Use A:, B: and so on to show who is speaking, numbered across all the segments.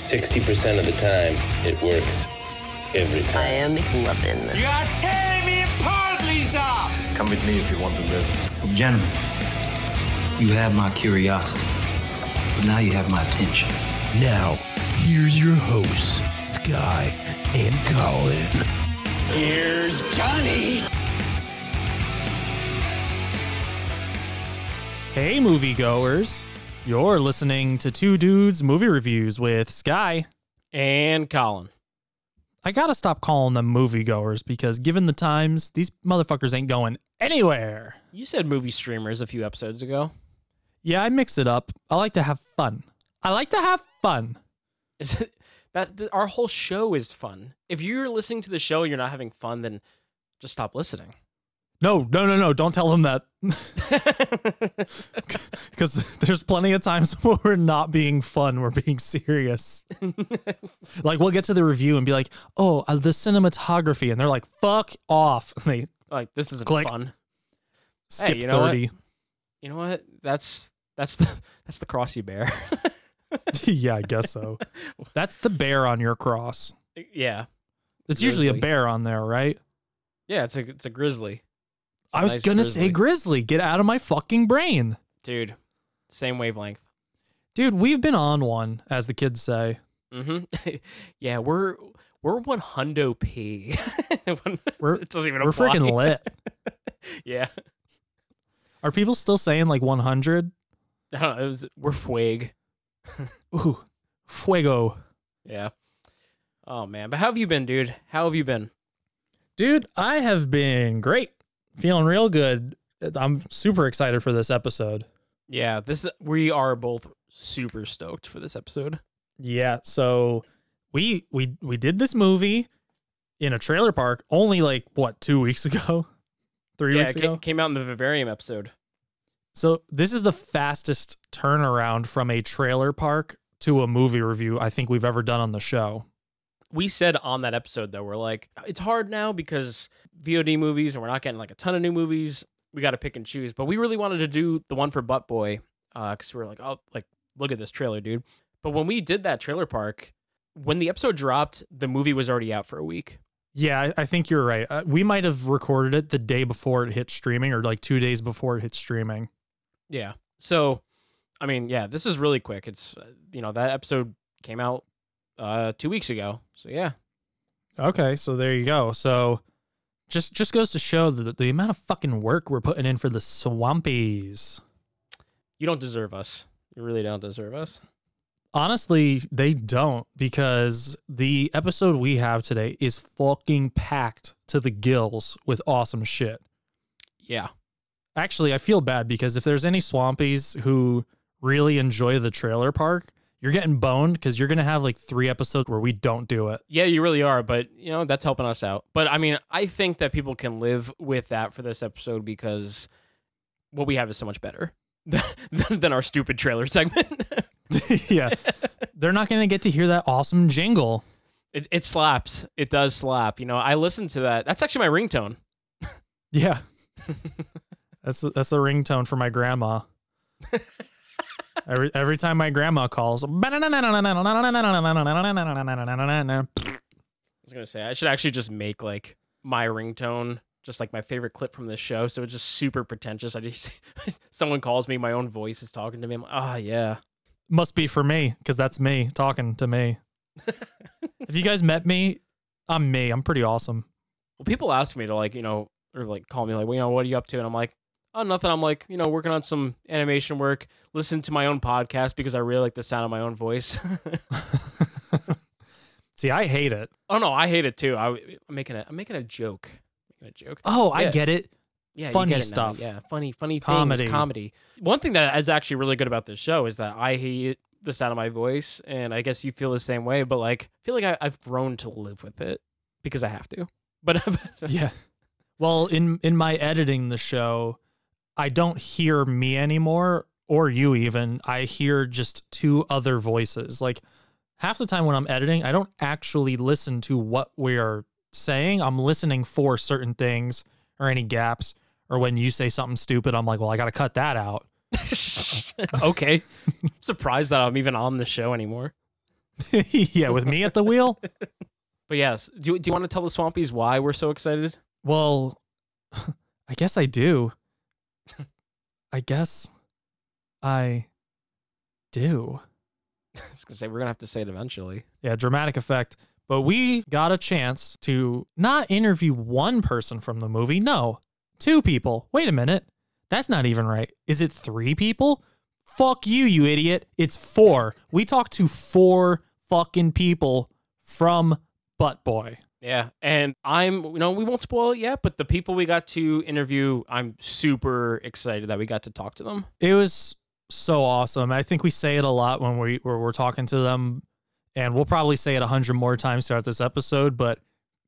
A: 60% of the time, it works every time.
B: I
A: time.
B: am McLovin.
C: You are tearing me apart, Lisa!
D: Come with me if you want to live.
E: Gentlemen, you have my curiosity, but now you have my attention.
F: Now, here's your hosts, Sky and Colin.
C: Here's Johnny!
G: Hey, moviegoers. You're listening to Two Dudes Movie Reviews with Sky.
H: and Colin.
G: I gotta stop calling them moviegoers because given the times, these motherfuckers ain't going anywhere.
H: You said movie streamers a few episodes ago.
G: Yeah, I mix it up. I like to have fun. I like to have fun.
H: Is it that th- our whole show is fun? If you're listening to the show and you're not having fun, then just stop listening.
G: No, no, no, no. Don't tell them that. Because there's plenty of times where we're not being fun. We're being serious. like, we'll get to the review and be like, oh, uh, the cinematography. And they're like, fuck off. And they
H: like this isn't
G: Click.
H: fun.
G: skip
H: you know what?
G: 30.
H: You know what? That's that's the that's the crossy bear.
G: yeah, I guess so. That's the bear on your cross.
H: yeah,
G: It's usually a bear on there, right?
H: yeah. It's a it's a grizzly.
G: I was
H: nice
G: gonna say grizzly. Get out of my fucking brain.
H: dude. Same wavelength.
G: Dude, we've been on one, as the kids say.
H: Mm-hmm. yeah, we're we're one hundo p.
G: We're-
H: it doesn't even
G: We're
H: apply.
G: freaking lit.
H: yeah,
G: Are people still saying like 100?
H: I don't know. It was, we're fwig.
G: Ooh, fuego.
H: Yeah. Oh man, but how have you been, dude? How have you been?
G: Dude, I have been great. Feeling real good. I'm super excited for this episode.
H: Yeah, this we are both super stoked for this episode.
G: Yeah, so we we we did this movie in a trailer park only like what, 2 weeks ago? 3
H: yeah,
G: weeks ago.
H: came out in the Vivarium episode.
G: So this is the fastest turnaround from a trailer park to a movie review I think we've ever done on the show.
H: We said on that episode though, we're like, it's hard now because VOD movies and we're not getting like a ton of new movies. We got to pick and choose. But we really wanted to do the one for Butt Boy because we were like, oh, like look at this trailer, dude. But when we did that trailer park, when the episode dropped, the movie was already out for a week.
G: Yeah, I, think you're right. Uh, we might have recorded it the day before it hit streaming or like 2 days before it hit streaming.
H: Yeah. So, I mean, yeah, this is really quick. It's uh, you know that episode came out uh two weeks ago. So yeah,
G: Okay, so there you go. So just just goes to show the the amount of fucking work we're putting in for the swampies.
H: you don't deserve us. You really don't deserve us.
G: Honestly, they don't because the episode we have today is fucking packed to the gills with awesome shit.
H: Yeah.
G: Actually, I feel bad because if there's any swampies who really enjoy the trailer park, you're getting boned because you're gonna have like three episodes where we don't do it.
H: Yeah, you really are, but you know, that's helping us out. But I mean, I think that people can live with that for this episode because what we have is so much better than, than our stupid trailer segment.
G: yeah, they're not gonna get to hear that awesome jingle.
H: it, it slaps. It does slap. You know, I listened to that. That's actually my ringtone.
G: Yeah. that's the, that's the ringtone for my grandma. Every every time my grandma calls.
H: I was gonna say I should actually just make like my ringtone, just like my favorite clip from this show. So it's just super pretentious. I just someone calls me, my own voice is talking to me. I'm like, ah, yeah.
G: Must be for me because that's me talking to me. if you guys met me, I'm me. I'm pretty awesome.
H: Well, people ask me to like, you know, or like call me like, well, you know, what are you up to? And I'm like, oh, nothing. I'm like, you know, working on some animation work. Listen to my own podcast because I really like the sound of my own voice.
G: See, I hate it.
H: oh no, I hate it too. I, I'm making a, I'm making a joke. Making a joke.
G: Oh, I get it.
H: Yeah, you
G: funny
H: get it now.
G: stuff.
H: Yeah, funny, funny
G: Comedy.
H: things, comedy. One thing that is actually really good about this show is that I hate the sound of my voice, and I guess you feel the same way. But like, I feel like I, I've grown to live with it because I have to. But
G: yeah. Well, in in my editing the show, I don't hear me anymore or you even. I hear just two other voices. Like half the time when I'm editing, I don't actually listen to what we are saying. I'm listening for certain things or any gaps. Or when you say something stupid, I'm like, well, I got to cut that out.
H: okay. surprised that I'm even on the show anymore.
G: yeah, with me at the wheel.
H: But yes, do, do you want to tell the Swampies why we're so excited?
G: Well, I guess I do. I guess I do.
H: I was gonna say we're gonna have to say it eventually.
G: Yeah, dramatic effect. But we got a chance to not interview one person from the movie. No, two people. Wait a minute. That's not even right. Is it three people? Fuck you, you idiot. It's four. We talked to four fucking people from Butt Boy.
H: Yeah, and I'm you know we won't spoil it yet, but the people we got to interview, I'm super excited that we got to talk to them.
G: It was so awesome. I think we say it a lot when we when we're talking to them, and we'll probably say it a hundred more times throughout this episode. But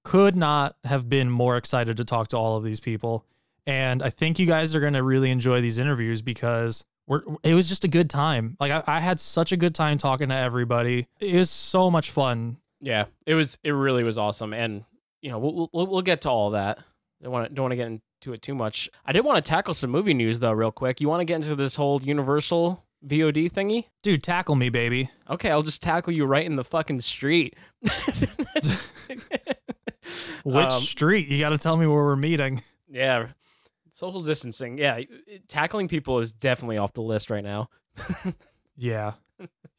G: could not have been more excited to talk to all of these people, and I think you guys are going to really enjoy these interviews because we're it was just a good time. Like I, I had such a good time talking to everybody. It was so much fun.
H: Yeah, it was. It really was awesome, and you know we'll we'll, we'll get to all that. Don't want to don't want to get into it too much. I did want to tackle some movie news though, real quick. You want to get into this whole Universal VOD thingy?
G: Dude, tackle me, baby.
H: Okay, I'll just tackle you right in the fucking street.
G: Which
H: Um,
G: street? You got to tell me where we're meeting.
H: Yeah, social distancing. Yeah, tackling people is definitely off the list right now.
G: Yeah.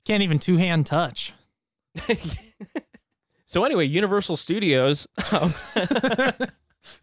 G: Can't even two hand touch.
H: So anyway, Universal Studios. um,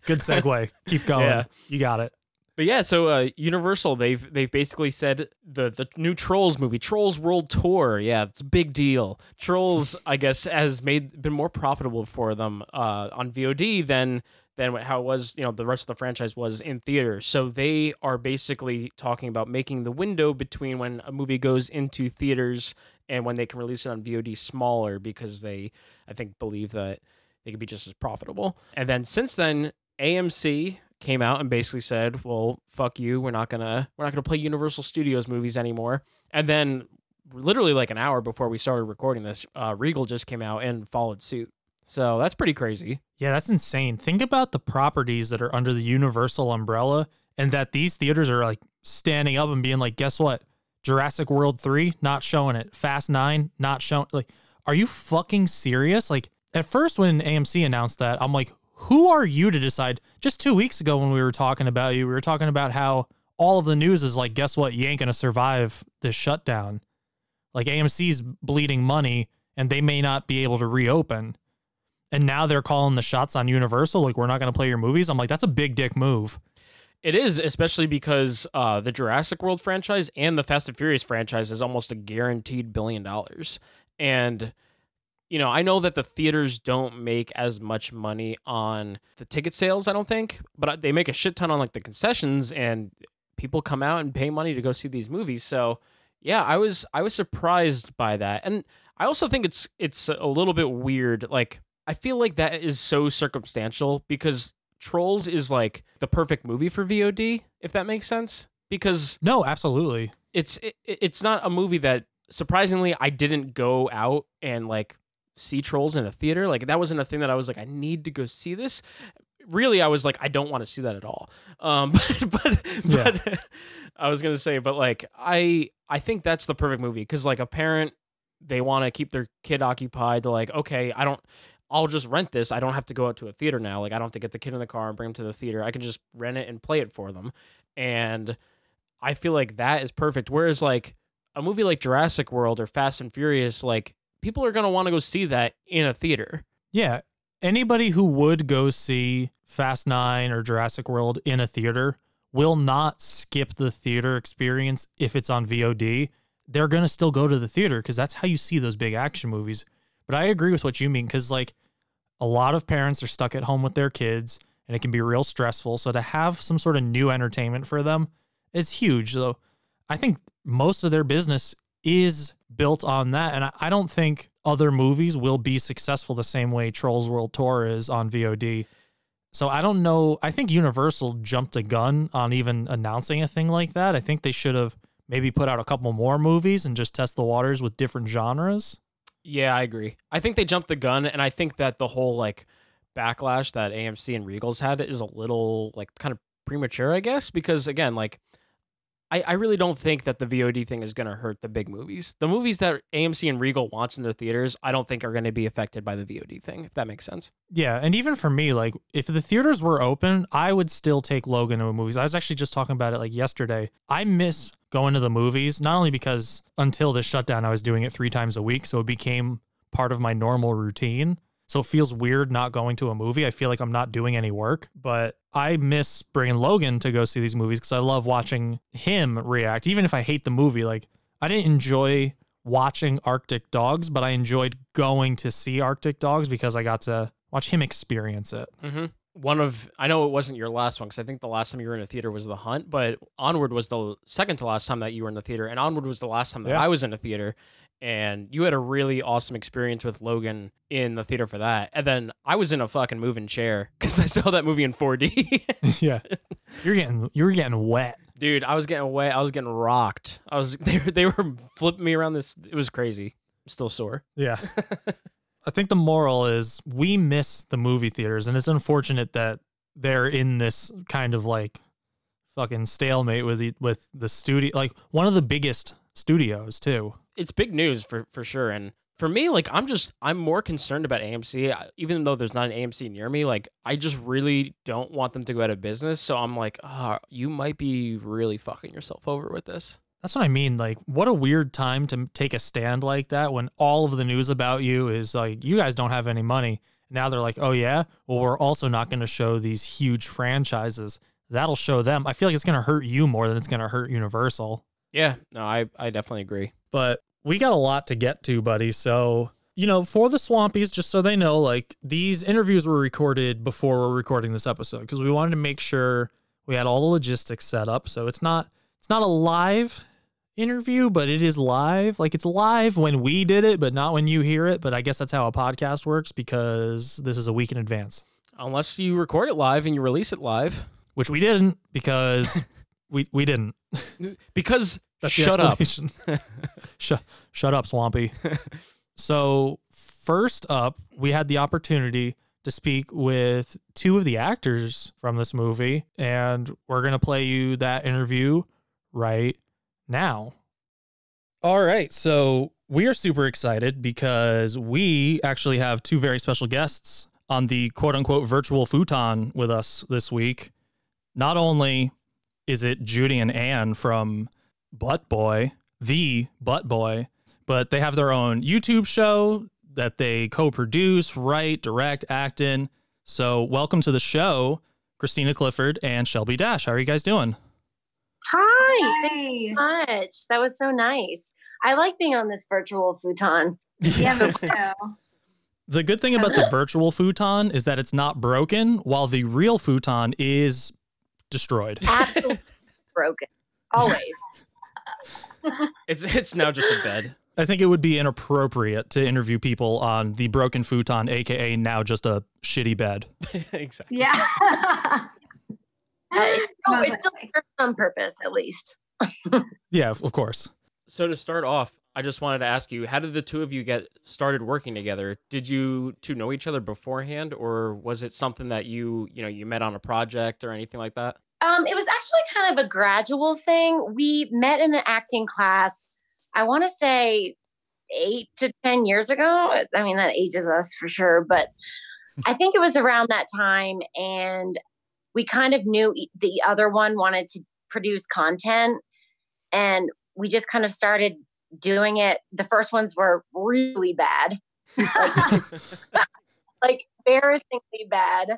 G: Good segue. Keep going.
H: Yeah.
G: You got it.
H: But yeah, so uh, Universal they've they've basically said the the new Trolls movie, Trolls World Tour. Yeah, it's a big deal. Trolls, I guess, has made been more profitable for them uh, on VOD than than how it was. You know, the rest of the franchise was in theaters. So they are basically talking about making the window between when a movie goes into theaters and when they can release it on VOD smaller because they, I think, believe that they could be just as profitable. And then since then, AMC came out and basically said, "Well, fuck you. We're not gonna we're not gonna play Universal Studios movies anymore." And then, literally like an hour before we started recording this, uh, Regal just came out and followed suit. So that's pretty crazy.
G: Yeah, that's insane. Think about the properties that are under the Universal umbrella and that these theaters are like standing up and being like, guess what? Jurassic World 3, not showing it. Fast 9, not showing like are you fucking serious? Like at first when AMC announced that, I'm like, who are you to decide? Just 2 weeks ago when we were talking about you, we were talking about how all of the news is like, guess what? You ain't going to survive this shutdown. Like AMC's bleeding money and they may not be able to reopen and now they're calling the shots on Universal. Like, we're not going to play your movies. I'm like, that's a big dick move.
H: It is, especially because uh, the Jurassic World franchise and the Fast and Furious franchise is almost a guaranteed billion dollars. And, you know, I know that the theaters don't make as much money on the ticket sales, I don't think, but they make a shit ton on like the concessions and people come out and pay money to go see these movies. So, yeah, I was I was surprised by that. And I also think it's it's a little bit weird like I feel like that is so circumstantial because Trolls is like the perfect movie for VOD, if that makes sense. Because
G: no, absolutely,
H: it's it, it's not a movie that surprisingly I didn't go out and like see Trolls in a theater. Like that wasn't a thing that I was like I need to go see this. Really, I was like I don't want to see that at all. Um, but but,
G: Yeah.
H: but I was gonna say, but like I I think that's the perfect movie because like a parent they want to keep their kid occupied. To like okay, I don't. I'll just rent this. I don't have to go out to a theater now. Like I don't have to get the kid in the car and bring him to the theater. I can just rent it and play it for them. And I feel like that is perfect. Whereas like a movie like Jurassic World or Fast and Furious, like people are gonna want to go see that in a theater.
G: Yeah. Anybody who would go see Fast Nine or Jurassic World in a theater will not skip the theater experience if it's on VOD. They're to still go to the theater because that's how you see those big action movies. But I agree with what you mean because, like, a lot of parents are stuck at home with their kids and it can be real stressful. So to have some sort of new entertainment for them is huge. So I think most of their business is built on that. And I, don't think other movies will be successful the same way Trolls World Tour is on VOD. So I don't know. I think Universal jumped a gun on even announcing a thing like that. I think they should have maybe put out a couple more movies and just test the waters with different genres.
H: Yeah, I agree. I think they jumped the gun, and I think that the whole like backlash that AMC and Regals had is a little like kind of premature, I guess, because again, like I, I really don't think that the VOD thing is to hurt the big movies. The movies that AMC and Regal wants in their theaters, I don't think are to be affected by the VOD thing, if that makes sense.
G: Yeah, and even for me, like if the theaters were open, I would still take Logan to a movies. I was actually just talking about it like yesterday. I miss going to the movies, not only because until this shutdown, I was doing it three times a week, so it became part of my normal routine. So it feels weird not going to a movie. I feel like I'm not doing any work, but I miss bringing Logan to go see these movies because I love watching him react. Even if I hate the movie, like I didn't enjoy watching Arctic Dogs, but I enjoyed going to see Arctic Dogs because I got to watch him experience it.
H: Mm-hmm. One of I know it wasn't your last one because I think the last time you were in a theater was The Hunt, but Onward was the second to last time that you were in the theater, and Onward was the last time that
G: Yeah.
H: I was in a theater. And you had a really awesome experience with Logan in the theater for that. And then I was in a fucking moving chair because I saw that movie in 4D.
G: yeah, you're getting you're getting wet.
H: Dude, I was getting wet. I was getting rocked. I was they were, they were flipping me around this. It was crazy. I'm still sore.
G: Yeah. I think the moral is we miss the movie theaters, and it's unfortunate that they're in this kind of like fucking stalemate with the, with the studio, like one of the biggest studios too.
H: it's big news for for sure and for me like i'm just i'm more concerned about amc even though there's not an amc near me like i just really don't want them to go out of business so i'm like ah, you might be really fucking yourself over with this
G: That's what I mean. Like, what a weird time to take a stand like that when all of the news about you is like, you guys don't have any money. Now they're like, oh, yeah? Well, we're also not going to show these huge franchises. That'll show them. I feel like it's going to hurt you more than it's going to hurt Universal.
H: yeah no i i definitely agree
G: But we got a lot to get to, buddy. So, you know, for the Swampies, just so they know, like, these interviews were recorded before we're recording this episode because we wanted to make sure we had all the logistics set up. So it's not. It's not a live interview, but it is live. Like it's live when we did it, but not when you hear it. But I guess that's how a podcast works because this is a week in advance,
H: unless you record it live and you release it live
G: which we didn't because we we didn't.
H: because
G: That's
H: shut up
G: shut shut up, Swampy. so first up, we had the opportunity to speak with two of the actors from this movie, and we're gonna play you that interview right now. All right, so we are super excited because we actually have two very special guests on the quote unquote virtual futon with us this week. Not only is it Judy and Anne from Butt Boy, the Butt Boy, but they have their own YouTube show that they co-produce, write, direct, act in. So, welcome to the show, Kristina Clifford and Shelby Dash. How are you guys doing?
B: Hi, thank you so much. That was so nice. I like being on this virtual futon.
I: Yeah, me too.
G: The good thing about the virtual futon is that it's not broken, while the real futon is destroyed.
B: Absolutely broken. Always.
H: it's it's now just a bed
G: I think it would be inappropriate to interview people on the broken futon, aka now just a shitty bed.
H: exactly
I: Yeah.
B: Uh, it's, no, it's still
I: likely.
B: served on purpose, at least.
G: Yeah, of course.
H: So to start off, I just wanted to ask you, how did the two of you get started working together? Did you two know each other beforehand, or was it something that you, you know, you met on a project or anything like that?
B: Um, it was actually kind of a gradual thing. We met in an acting class, I want to say eight to 10 years ago. I mean, that ages us for sure, but I think it was around that time. And we kind of knew e- the other one wanted to produce content. And we just kind of started doing it. The first ones were really bad, like, like embarrassingly bad.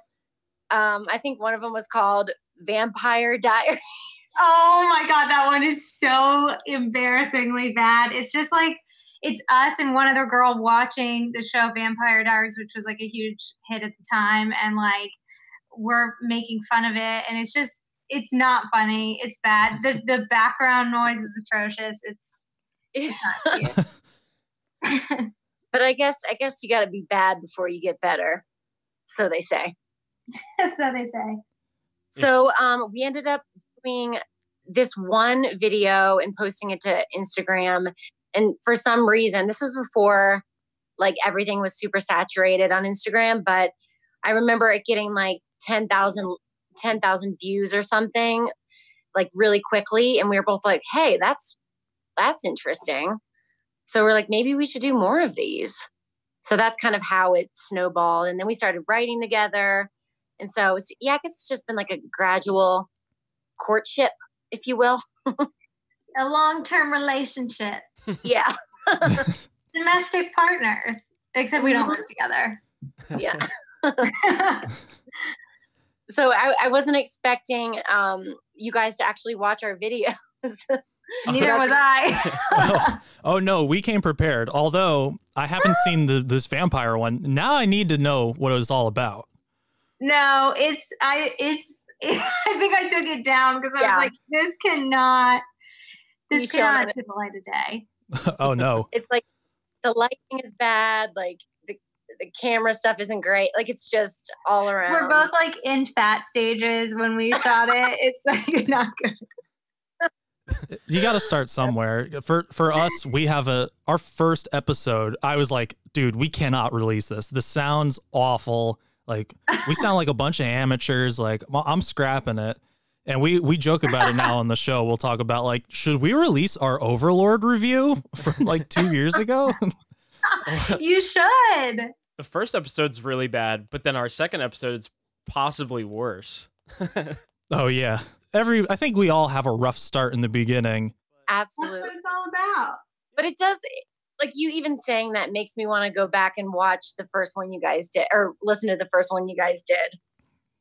B: Um, I think one of them was called Vampire Diary.
I: Oh my god, that one is so embarrassingly bad. It's just like it's us and one other girl watching the show Vampire Diaries, which was like a huge hit at the time, and like we're making fun of it, and it's just it's not funny. It's bad. The the background noise is atrocious. It's it's not cute.
B: but I guess I guess you got to be bad before you get better, so they say.
I: so they say.
B: So um, we ended up doing this one video and posting it to Instagram, and for some reason, this was before like everything was super saturated on Instagram, but I remember it getting like 10,000 10,000 views or something like really quickly and we were both like, "Hey, that's that's interesting." So we're like, maybe we should do more of these. So that's kind of how it snowballed and then we started writing together. And so it's yeah, I guess it's just been like a gradual courtship, if you will.
I: a long-term relationship.
B: yeah.
I: Domestic partners, except we don't mm-hmm. live together.
B: Yeah. So I, I wasn't expecting um, you guys to actually watch our videos.
I: Neither was I.
G: oh, oh, no, we came prepared. Although I haven't seen the, this vampire one. Now I need to know what it was all about.
I: No, it's I it's I think I took it down because I
B: Yeah.
I: was like, this cannot this
B: You showed
I: cannot
B: it.
I: see the light of day.
G: oh no.
B: it's like the lighting is bad, like the the camera stuff isn't great. Like it's just all around.
I: We're both like in fat stages when we shot it. It's like not good.
G: You got to start somewhere. For for us, we have a our first episode. I was like, dude, we cannot release this. This sounds awful. Like we sound like a bunch of amateurs. Like I'm scrapping it. And we we joke about it now on the show. We'll talk about like, should we release our Overlord review from like two years ago?
I: you should.
H: The first episode's really bad, but then our second episode's possibly worse.
G: oh yeah. Every I think we all have a rough start in the beginning.
B: Absolutely.
I: That's what it's all about.
B: But it does like you even saying that makes me want to go back and watch the first one you guys did or listen to the first one you guys did.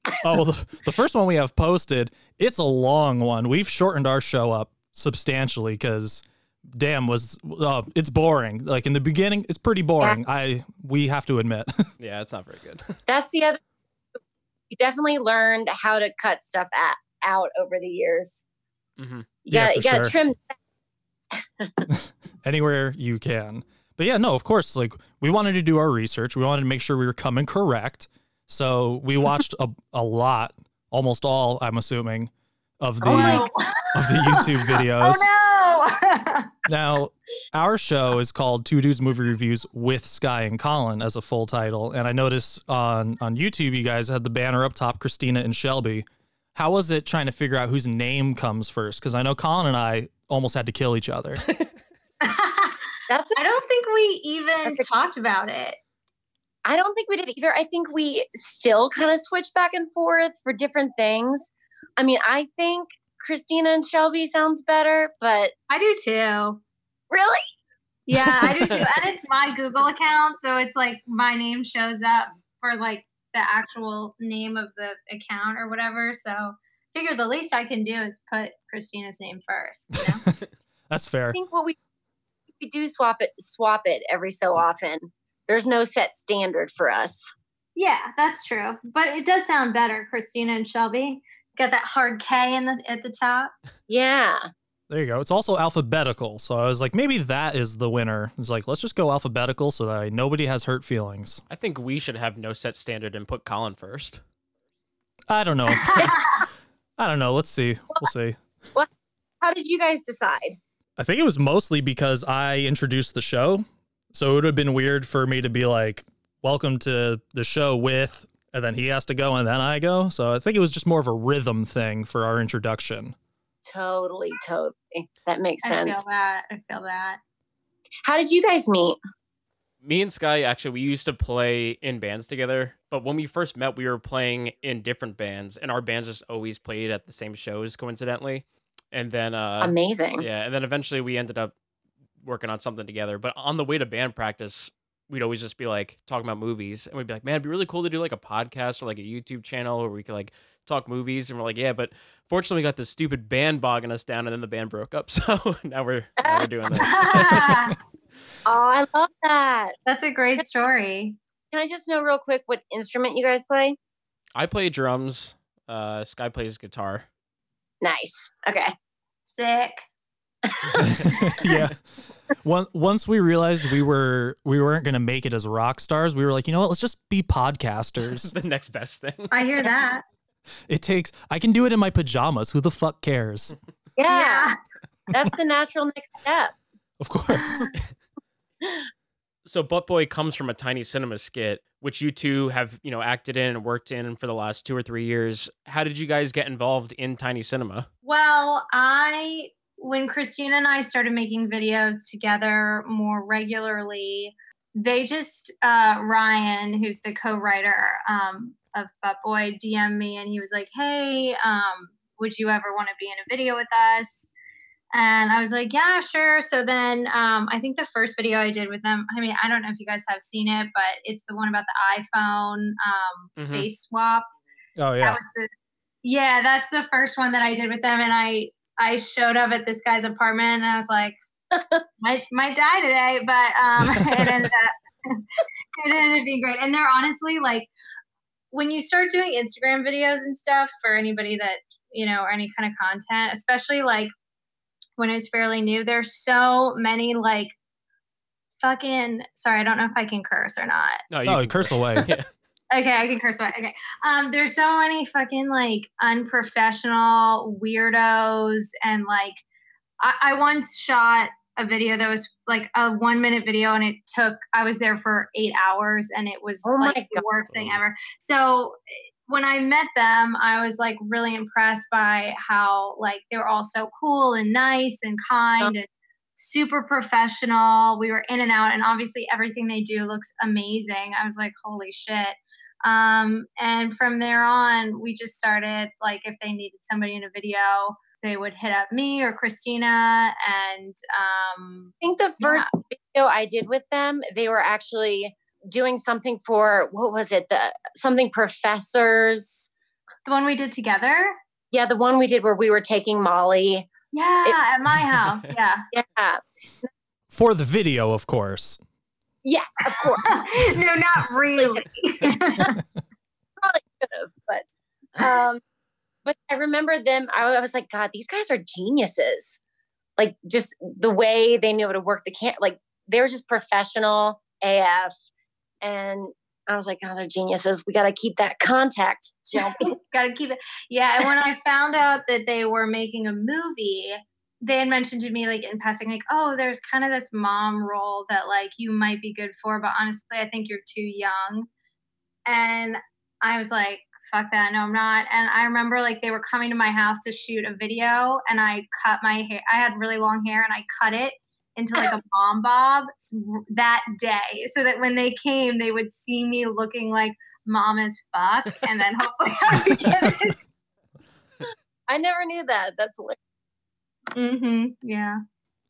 G: Oh, well, the, the first one we have posted, it's a long one. We've shortened our show up substantially because, damn, was uh, it's boring. Like in the beginning, it's pretty boring. I we have to admit.
H: yeah, it's not very good.
B: That's the other we definitely learned how to cut stuff at, out over the years.
H: Mm-hmm.
B: You
G: Yeah,
B: gotta
G: for
B: you gotta
G: sure.
B: trim
G: Anywhere you can. But yeah, no, of course. Like we wanted to do our research. We wanted to make sure we were coming correct. So we watched a, a lot, almost all. I'm assuming of the
I: Oh,
G: of the YouTube videos.
I: Oh no.
G: Now, our show is called Two Dudes Movie Reviews with Sky and Colin as a full title. And I noticed on, on YouTube, you guys had the banner up top, Kristina and Shelby. How was it trying to figure out whose name comes first? Because I know Colin and I almost had to kill each other.
B: That's
I: I don't think we even talked about it.
B: I don't think we did either. I think we still kind of switch back and forth for different things. I mean, I think Kristina and Shelby sounds better, but
I: I do too.
B: Really?
I: Yeah, I do too. and it's my Google account, so it's like my name shows up for like the actual name of the account or whatever. So figure the least I can do is put Kristina's name first. You know?
G: That's fair.
B: I think what we we do swap it swap it every so often. There's no set standard for us.
I: yeah, that's true. But it does sound better, Kristina and Shelby. Got that hard K in the at the top.
B: Yeah.
G: There you go. It's also alphabetical. So I was like, maybe that is the winner. It's like, let's just go alphabetical so that nobody has hurt feelings.
H: I think we should have no set standard and put Colin first.
G: I don't know. I don't know. Let's see. We'll see.
B: What how did you guys decide?
G: I think it was mostly because I introduced the show. So it would have been weird for me to be like, welcome to the show with, and then he has to go and then I go. So I think it was just more of a rhythm thing for our introduction.
B: Totally, totally. That makes sense.
I: I feel that. I feel that.
B: How did you guys meet?
H: Me and Sky actually we used to play in bands together, but when we first met, we were playing in different bands, and our bands just always played at the same shows, coincidentally. And then, uh,
B: Amazing.
H: yeah, and then eventually we ended up working on something together. But on the way to band practice, we'd always just be like talking about movies, and we'd be like, "Man, it'd be really cool to do like a podcast or like a YouTube channel where we could like talk movies." And we're like, "Yeah," but fortunately, we got this stupid band bogging us down, and then the band broke up. So now we're now we're doing this.
B: Oh, I love that.
I: That's a great story.
B: Can I just know real quick what instrument you guys play?
H: I play drums. Uh, Sky plays guitar.
B: Nice. Okay.
I: Sick.
G: yeah. One, once we realized we were we weren't gonna make it as rock stars, we were like, you know what? Let's just be podcasters.
H: the next best thing.
I: I hear that.
G: It takes. I can do it in my pajamas. Who the fuck cares?
B: Yeah. That's the natural next step.
G: Of course.
H: so Butt Boy comes from a tiny cinema skit, which you two have, you know, acted in and worked in for the last two or three years. How did you guys get involved in tiny cinema?
I: Well, I when Kristina and I started making videos together more regularly, they just uh, Ryan, who's the co-writer um, of Butt Boy, DM'd me and he was like, "Hey, um, would you ever want to be in a video with us?" And I was like, yeah, sure. So then um, I think the first video I did with them, I mean, I don't know if you guys have seen it, but it's the one about the iPhone um,
G: Mhm.
I: face swap.
G: Oh
I: That
G: yeah.
I: was the yeah, that's the first one that I did with them, and I I showed up at this guy's apartment, and I was like, might might die today, but um, it ended up it ended up being great, and they're honestly like when you start doing Instagram videos and stuff for anybody that you know or any kind of content, especially like when it was fairly new, there's so many like fucking sorry, I don't know if I can curse or not.
H: No,
G: Oh, curse away.
I: Okay, I can curse away. Okay. Um, there's so many fucking like unprofessional weirdos and like I, I once shot a video that was like a one minute video and it took I was there for eight hours and it was
B: Oh
I: like the worst thing ever. So when I met them, I was like really impressed by how like they were all so cool and nice and kind and super professional. We were in and out, and obviously everything they do looks amazing. I was like, holy shit. Um, and from there on, we just started like if they needed somebody in a video, they would hit up me or Kristina, and um,
B: I think the first video I did with them, they were actually doing something for what was it? The something professors.
I: The one we did together?
B: Yeah, the one we did where we were taking Molly.
I: yeah, at my house, yeah,
B: Yeah.
G: For the video, of course.
B: Yes, of course.
I: no, not really.
B: Probably could have, but um, but I remember them. I, was like, God, these guys are geniuses. Like just the way they knew how to work the can. Like they were just professional AF, and I was like, oh, they're geniuses. We got to keep that contact.
I: Got to keep it. Yeah, and when I found out that they were making a movie, they had mentioned to me like in passing, like, oh, there's kind of this mom role that like you might be good for, but honestly, I think you're too young. And I was like, fuck that, no, I'm not. And I remember like they were coming to my house to shoot a video, and I cut my hair. I had really long hair, and I cut it into like a mom bob that day, so that when they came, they would see me looking like mom as fuck, and then hopefully I would get it.
B: I never knew that. That's hilarious.
I: Mm-hmm. Yeah.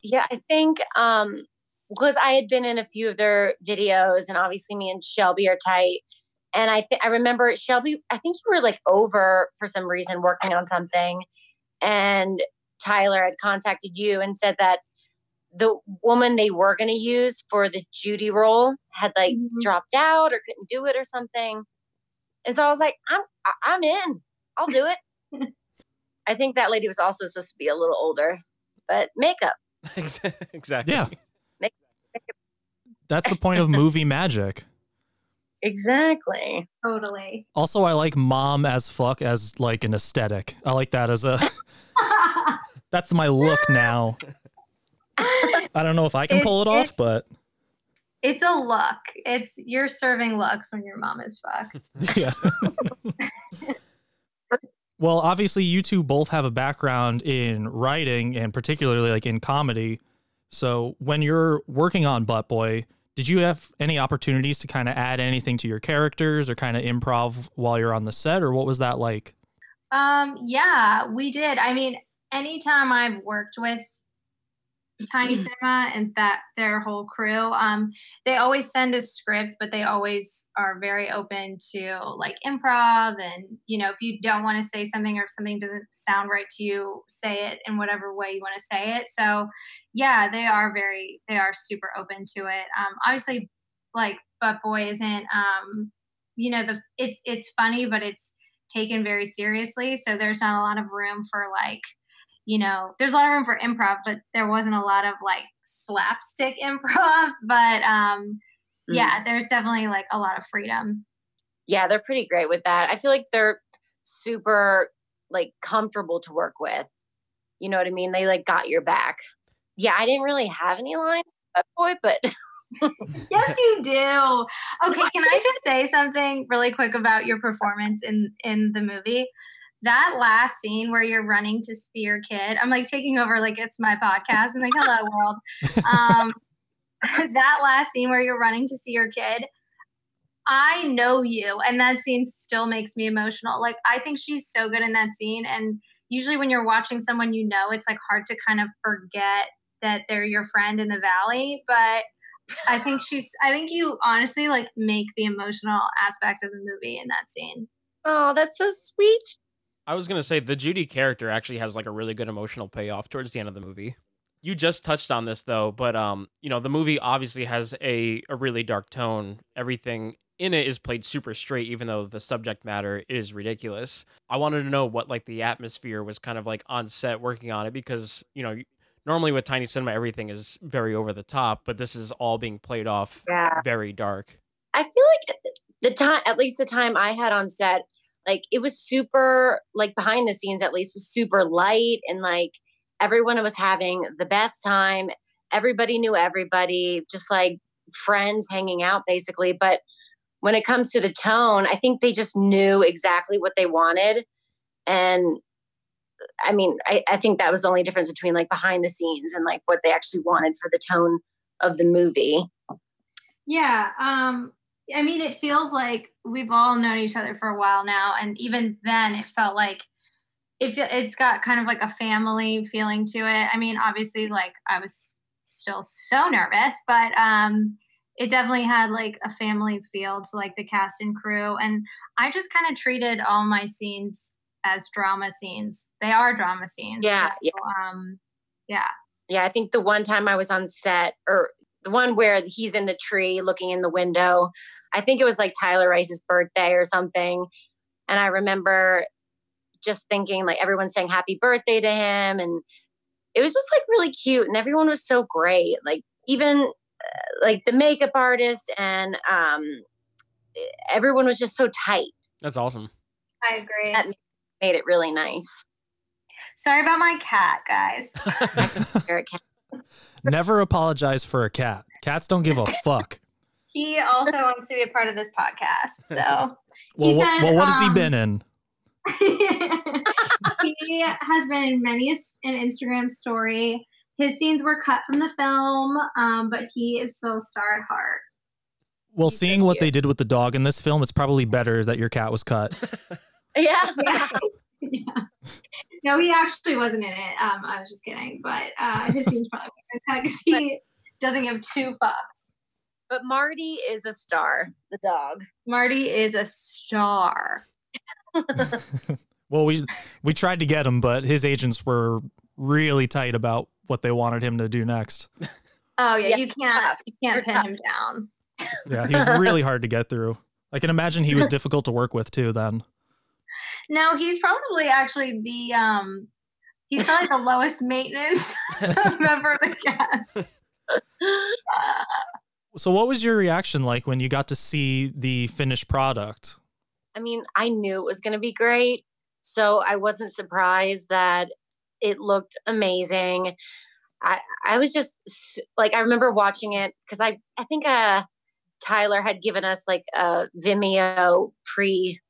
B: Yeah, I think um because I had been in a few of their videos, and obviously me and Shelby are tight. And I th- I remember Shelby. I think you were like over for some reason working on something, and Tyler had contacted you and said that the woman they were going to use for the Judy role had like dropped out or couldn't do it or something. And so I was like, I'm I'm in. I'll do it. I think that lady was also supposed to be a little older, but makeup.
H: exactly.
G: Yeah.
B: Make-
G: That's the point of movie magic.
B: Exactly.
I: Totally.
G: Also, I like mom as fuck as like an aesthetic. I like that as a. that's my look now. I don't know if I can
I: It-
G: pull it off, but
I: It's a look. It's you're serving looks when your mom is fuck.
G: yeah. Well, obviously, you two both have a background in writing and particularly like in comedy. So, when you're working on Butt Boy, did you have any opportunities to kind of add anything to your characters or kind of improv while you're on the set, or what was that like?
I: Um, yeah, we did. I mean, anytime I've worked with Tiny Cinema and that their whole crew, um, they always send a script, but they always are very open to like improv. And you know, if you don't want to say something or if something doesn't sound right to you, say it in whatever way you want to say it. So, yeah, they are very, they are super open to it. Um, obviously, like Butt Boy isn't, um, you know, the it's it's funny, but it's taken very seriously. So there's not a lot of room for like, you know, there's a lot of room for improv, but there wasn't a lot of like slapstick improv. But um,
B: Mm.
I: yeah, there's definitely like a lot of freedom.
B: Yeah, they're pretty great with that. I feel like they're super like comfortable to work with. You know what I mean? They like got your back. Yeah, I didn't really have any lines, with boy, but
I: yes, you do. Okay, can I just say something really quick about your performance in in the movie? That last scene where you're running to see your kid, I'm like taking over like it's my podcast. I'm like, hello world. Um, that last scene where you're running to see your kid, I know you, and that scene still makes me emotional. Like I think she's so good in that scene, and usually when you're watching someone you know, it's like hard to kind of forget that they're your friend in the valley, but I think she's I think you honestly like make the emotional aspect of the movie in that scene.
B: oh, that's so sweet.
H: I was gonna say the Judy character actually has like a really good emotional payoff towards the end of the movie. You just touched on this though, but um, you know, the movie obviously has a a really dark tone. Everything in it is played super straight, even though the subject matter is ridiculous. I wanted to know what like the atmosphere was kind of like on set working on it because you know normally with tiny cinema everything is very over the top, but this is all being played off
B: Yeah.
H: very dark.
B: I feel like the time, at least the time I had on set, like it was super, like behind the scenes at least, was super light and like everyone was having the best time. Everybody knew everybody, just like friends hanging out basically. But when it comes to the tone, I think they just knew exactly what they wanted. And I mean, I, I think that was the only difference between like behind the scenes and like what they actually wanted for the tone of the movie.
I: Yeah, um I mean it feels like we've all known each other for a while now and even then it felt like it. It's got kind of like a family feeling to it. I mean, obviously like I was still so nervous, but um it definitely had like a family feel to like the cast and crew and I just kind of treated all my scenes as drama scenes. They are drama scenes.
B: Yeah,
I: so,
B: yeah.
I: um yeah.
B: Yeah, I think the one time I was on set, or the one where he's in the tree looking in the window, I think it was like Tyler Rice's birthday or something. And I remember just thinking, like, everyone's saying happy birthday to him. And it was just like really cute. And everyone was so great. Like, even uh, like the makeup artist and um, everyone was just so tight.
H: That's awesome.
I: I agree.
B: That made it really nice.
I: Sorry about my cat, guys.
B: Eric
G: Never apologize for a cat. Cats don't give a fuck.
I: He also wants to be a part of this podcast. So
G: Well,
I: he said,
G: well, what has he
I: um,
G: been in?
I: he has been in many an Instagram story. His scenes were cut from the film, um, but he is still a star at heart.
G: Well, seeing what they did with the dog in this film, it's probably better that your cat was cut.
B: Yeah.
I: Yeah. Yeah. No, he actually wasn't in it. Um, I was just kidding, but uh, his scenes probably because he doesn't give two fucks.
B: But Marty is a star, the dog.
I: Marty is a star.
G: Well, we we tried to get him, but his agents were really tight about what they wanted him to do next.
I: Oh yeah,
B: Yeah,
I: you can't you can't
B: They're
I: pin him down.
G: Yeah, he was really hard to get through. I can imagine he was difficult to work with too. Then
I: No, he's probably actually the um he's probably the lowest maintenance member of the cast.
G: So, what was your reaction like when you got to see the finished product?
B: I mean, I knew it was going to be great. So I wasn't surprised that it looked amazing. I, I was just like, I remember watching it because I, I think uh, Tyler had given us like a Vimeo pre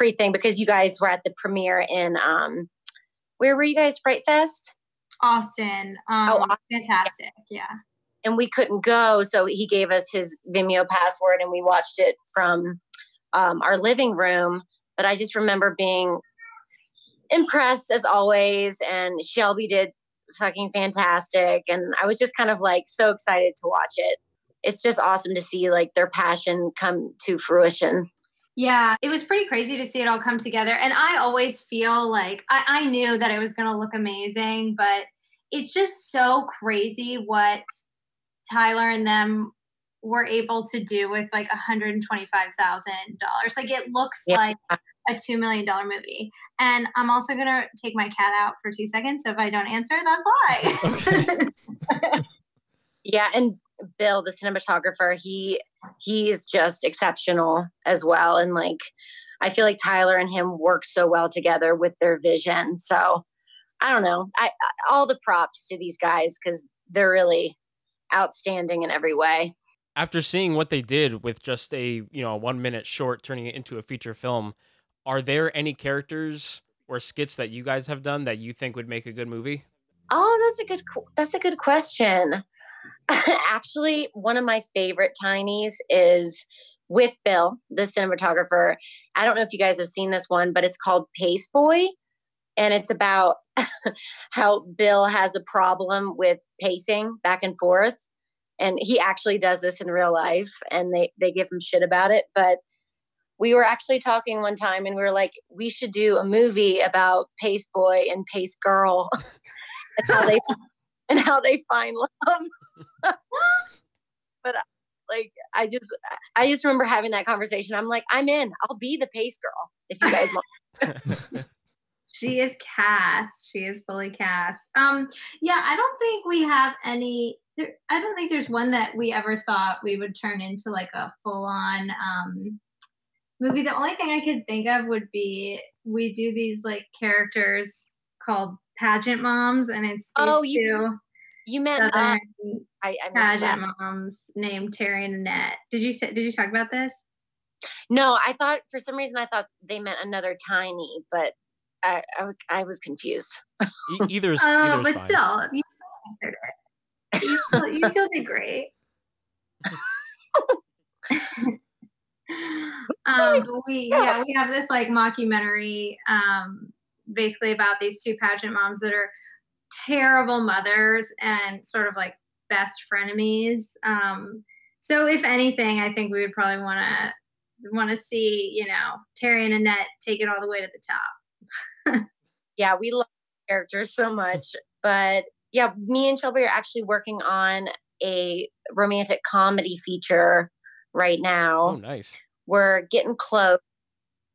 B: pre thing because you guys were at the premiere in, um, where were you guys? Fright Fest?
I: Austin. Um,
B: Oh, Austin,
I: fantastic. Yeah.
B: and we couldn't go so he gave us his vimeo password and we watched it from um, our living room but i just remember being impressed as always and shelby did fucking fantastic and i was just kind of like so excited to watch it it's just awesome to see like their passion come to fruition
I: Yeah, it was pretty crazy to see it all come together. And I always feel like I, I knew that it was going to look amazing, but it's just so crazy what Tyler and them were able to do with like $125,000. Like it looks
B: Yeah.
I: like a $2 million movie. And I'm also going to take my cat out for two seconds. So if I don't answer, that's why.
B: Yeah, and Bill, the cinematographer, he he's just exceptional as well. And like I feel like Tyler and him work so well together with their vision. So I don't know. I, I all the props to these guys because they're really outstanding in every way.
H: After seeing what they did with just a you know a one minute short, turning it into a feature film, are there any characters or skits that you guys have done that you think would make a good movie?
B: Oh, that's a good that's a good question. Actually, one of my favorite tinies is with Bill, the cinematographer. I don't know if you guys have seen this one, but it's called Pace Boy, and it's about how Bill has a problem with pacing back and forth, and he actually does this in real life, and they they give him shit about it, but. We were actually talking one time and we were like, we should do a movie about Pace Boy and Pace Girl and how they and how they find love. but like I just I just remember having that conversation. I'm like, I'm in. I'll be the pace girl if you guys want.
I: She is cast. She is fully cast. Um, yeah, I don't think we have any. There, I don't think there's one that we ever thought we would turn into like a full on um, movie. The only thing I could think of would be we do these like characters called pageant moms, and it's these
B: Oh, you-
I: two
B: You meant uh,
I: southern
B: I, I missed that.
I: pageant moms named Terry and Annette. Did you say? Did you talk about this?
B: No, I thought for some reason I thought they meant another tiny, but I I was confused.
H: E- either's
I: Oh,
H: either's
I: but
H: fine.
I: still, you still answered it. You still, you still did great. um, we yeah we have this like mockumentary um, basically about these two pageant moms that are terrible mothers and sort of like best frenemies. Um, so if anything, I think we would probably want to want to see you know Terry and Annette take it all the way to the top.
B: yeah, we love characters so much. But yeah, me and Shelby are actually working on a romantic comedy feature right now.
H: Oh, nice.
B: We're getting close,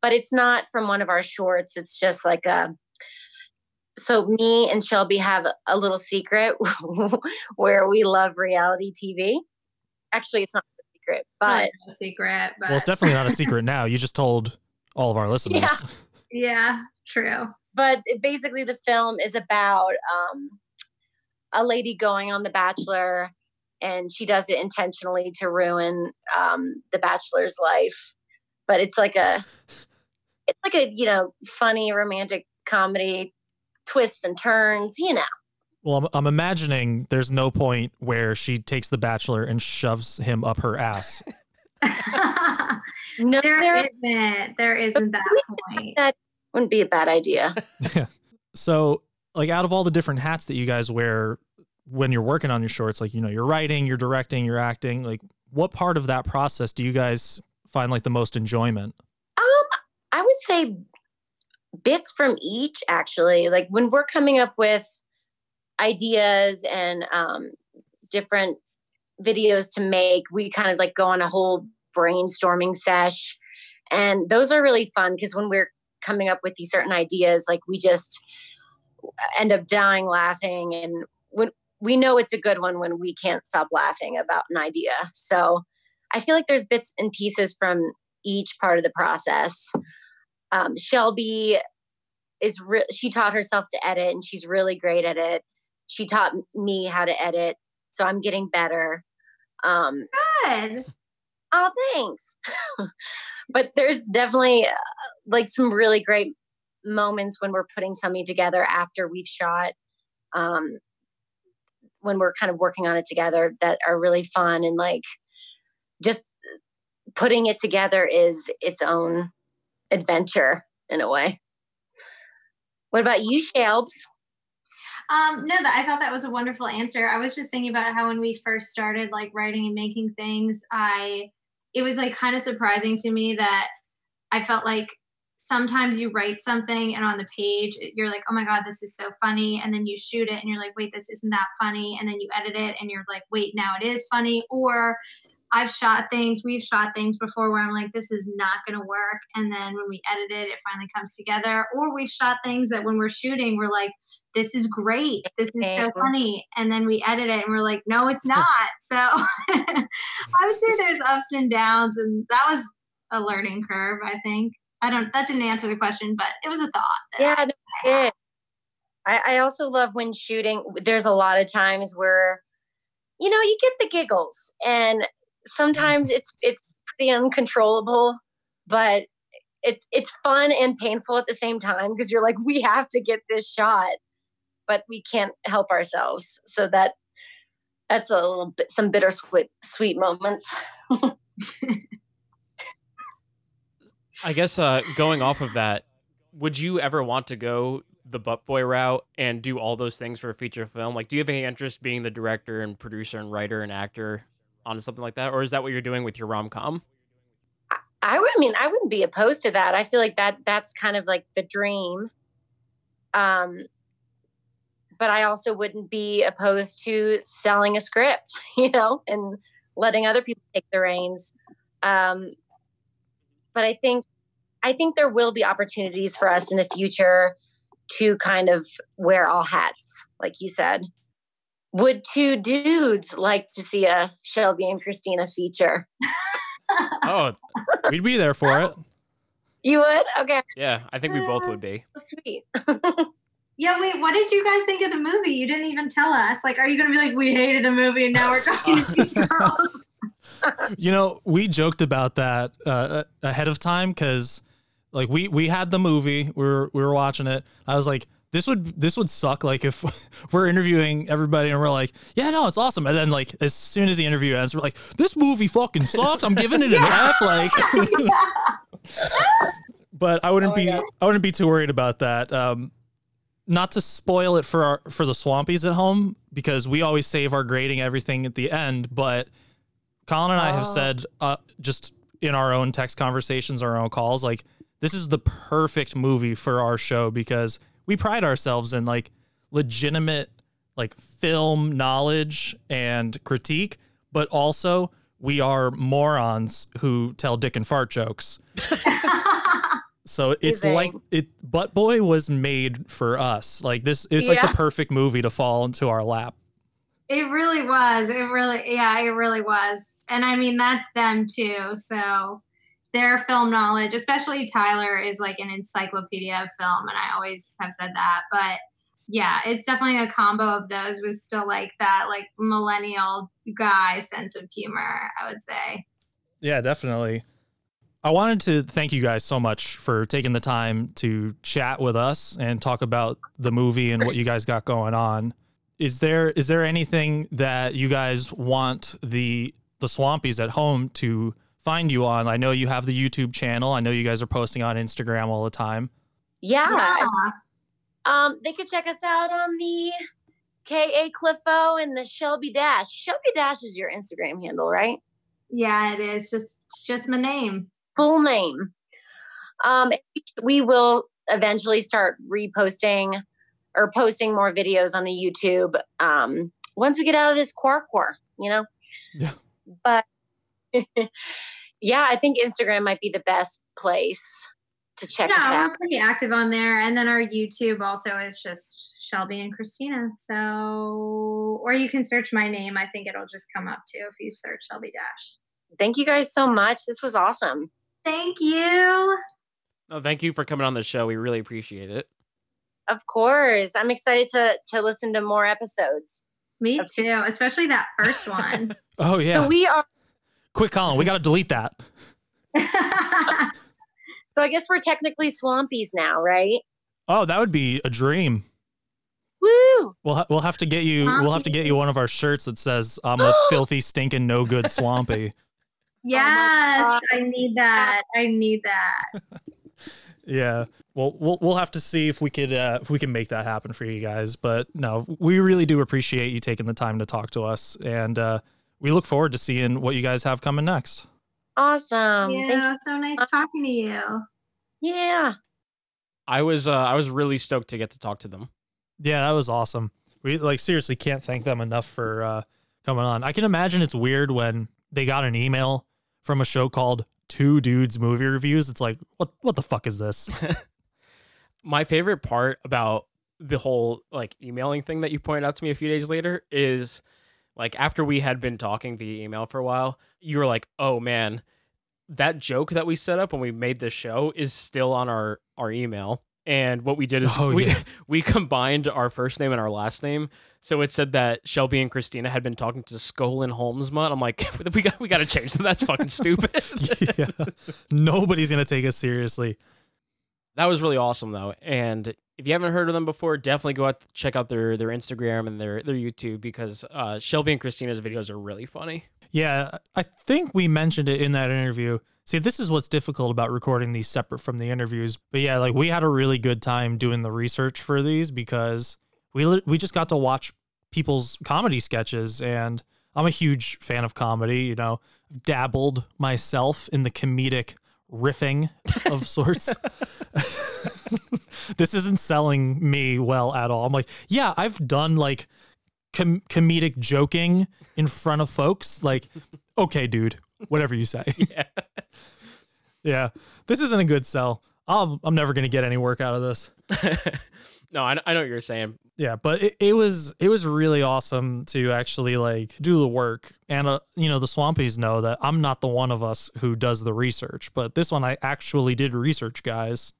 B: but it's not from one of our shorts. It's just like a. So me and Shelby have a little secret where we love reality TV. Actually, it's not a secret, but
I: a secret, but
G: Well, it's definitely not a secret now. You just told all of our listeners.
B: Yeah.
I: yeah, true.
B: but basically the film is about um, a lady going on the bachelor and she does it intentionally to ruin um, the bachelor's life but it's like a it's like a you know funny romantic comedy twists and turns you know
G: Well, I'm, I'm imagining there's no point where she takes the bachelor and shoves him up her ass.
B: no
I: there
B: there-
I: isn't. There isn't that point.
B: that wouldn't be a bad idea
G: So, like, out of all the different hats that you guys wear when you're working on your shorts, like, you know, you're writing, you're directing, you're acting, like, what part of that process do you guys find like the most enjoyment?
B: Um, I would say bits from each actually. Like when we're coming up with ideas and um, different videos to make, we kind of like go on a whole brainstorming sesh. And those are really fun because when we're coming up with these certain ideas, like we just end up dying laughing. And when we know it's a good one when we can't stop laughing about an idea. So I feel like there's bits and pieces from each part of the process. Um, Shelby is re- she taught herself to edit and she's really great at it. She taught me how to edit, so I'm getting better. Um,
I: Good.
B: Oh, thanks. but there's definitely uh, like some really great moments when we're putting something together after we've shot. Um, when we're kind of working on it together that are really fun and like just putting it together is its own adventure in a way. What about you, Shelbs?
I: Um, no, that I thought that was a wonderful answer. I was just thinking about how when we first started like writing and making things, I it was like kind of surprising to me that I felt like sometimes you write something and on the page you're like, oh my god, this is so funny, and then you shoot it and you're like, wait, this isn't that funny, and then you edit it and you're like, wait, now it is funny, or I've shot things, we've shot things before where I'm like, this is not going to work. And then when we edit it, it finally comes together. Or we've shot things that when we're shooting, we're like, this is great. This is so funny. And then we edit it and we're like, no, it's not. so I would say there's ups and downs. And that was a learning curve, I think. I don't, that didn't answer the question, but it was a thought.
B: Yeah, did. I, I also love when shooting, there's a lot of times where, you know, you get the giggles and sometimes it's it's pretty uncontrollable, but it's it's fun and painful at the same time because you're like, we have to get this shot, but we can't help ourselves. So that that's a little bit some bittersweet sweet moments.
H: I guess uh, going off of that, would you ever want to go the butt boy route and do all those things for a feature film? Like, do you have any interest being the director and producer and writer and actor on something like that, or is that what you're doing with your rom com?
B: I would I mean I wouldn't be opposed to that. I feel like that that's kind of like the dream. Um but I also wouldn't be opposed to selling a script, you know, and letting other people take the reins. Um but I think I think there will be opportunities for us in the future to kind of wear all hats, like you said. Would two dudes like to see a Shelby and Kristina feature?
H: oh,
G: we'd be there for it.
B: You would? Okay.
H: Yeah, I think we both would be.
B: Sweet.
I: yeah, wait, what did you guys think of the movie? You didn't even tell us. Like, are you going to be like, we hated the movie and now we're talking to these girls?
G: you know, we joked about that uh, ahead of time because, like, we we had the movie, we were we were watching it. I was like, this would this would suck. Like if we're interviewing everybody and we're like, yeah, no, it's awesome, and then like as soon as the interview ends, we're like, this movie fucking sucks. I'm giving it an F. Like, but I wouldn't oh, be yeah. I wouldn't be too worried about that. Um, not to spoil it for our for the swampies at home because we always save our grading everything at the end, but Colin and I have oh. said uh, just in our own text conversations, our own calls, like this is the perfect movie for our show because we pride ourselves in like legitimate like film knowledge and critique, but also we are morons who tell dick and fart jokes. so it's Amazing. like it Butt Boy was made for us. Like this it's yeah. like the perfect movie to fall into our lap.
I: It really was. It really, yeah, it really was. And I mean, that's them too. So their film knowledge, especially Tyler, is like an encyclopedia of film. And I always have said that. But yeah, it's definitely a combo of those with still like that, like millennial guy sense of humor, I would say.
G: Yeah, definitely. I wanted to thank you guys so much for taking the time to chat with us and talk about the movie and what you guys got going on is there is there anything that you guys want the the swampies at home to find you on? I know you have the YouTube channel. I know you guys are posting on Instagram all the time.
B: Yeah. yeah. Um, they could check us out on the KA Cliffo and the Shelby Dash. Shelby Dash is your Instagram handle, right?
I: Yeah, it is. Just just my name.
B: Full name. Um, we will eventually start reposting or posting more videos on the YouTube um, once we get out of this quark war, you know?
G: Yeah.
B: But yeah, I think Instagram might be the best place to check yeah, us out.
I: We're pretty active on there. And then our YouTube also is just Shelby and Kristina. So, or you can search my name. I think it'll just come up too if you search Shelby Dash.
B: Thank you guys so much. This was awesome.
I: Thank you.
H: No, thank you for coming on the show. We really appreciate it.
B: Of course. I'm excited to to listen to more episodes.
I: Me too, especially that first one.
G: oh yeah.
B: So we are
G: Quick Colin, we gotta delete that.
B: so I guess we're technically swampies now, right?
G: Oh, that would be a dream.
B: Woo!
G: We'll ha- we'll have to get you we'll have to get you one of our shirts that says I'm a filthy stinking no good swampy.
I: Yes, oh I need that. I need that.
G: yeah. Well, we'll we'll have to see if we could uh, if we can make that happen for you guys. But no, we really do appreciate you taking the time to talk to us, and uh, we look forward to seeing what you guys have coming next.
B: Awesome.
I: Yeah, so nice talking to you.
B: Yeah.
H: I was uh, I was really stoked to get to talk to them.
G: Yeah, that was awesome. We like seriously can't thank them enough for uh, coming on. I can imagine it's weird when they got an email from a show called Two Dudes Movie Reviews. It's like, what what the fuck is this?
H: My favorite part about the whole like emailing thing that you pointed out to me a few days later is like after we had been talking via email for a while, you were like, "Oh man, that joke that we set up when we made this show is still on our our email." And what we did is
G: Oh,
H: we
G: yeah.
H: we combined our first name and our last name. So it said that Shelby and Kristina had been talking to Skolin Holmesmut. I'm like, we got we got to change that. That's fucking stupid.
G: yeah. Nobody's gonna take us seriously.
H: that was really awesome though and if you haven't heard of them before definitely go out check out their their instagram and their their youtube because uh shelby and kristina's videos are really funny
G: Yeah, I think we mentioned it in that interview. See, this is what's difficult about recording these separate from the interviews. But yeah, like we had a really good time doing the research for these because we we just got to watch people's comedy sketches and I'm a huge fan of comedy, you know, dabbled myself in the comedic riffing of sorts. this isn't selling me well at all. I'm like, yeah, I've done like com- comedic joking in front of folks. Like, okay, dude, whatever you say.
H: yeah
G: yeah, this isn't a good sell. I'm, I'm never gonna get any work out of this.
H: no I, I know what you're saying
G: Yeah, but it, it was it was really awesome to actually like do the work, and uh, you know the Swampies know that I'm not the one of us who does the research, but this one I actually did research, guys.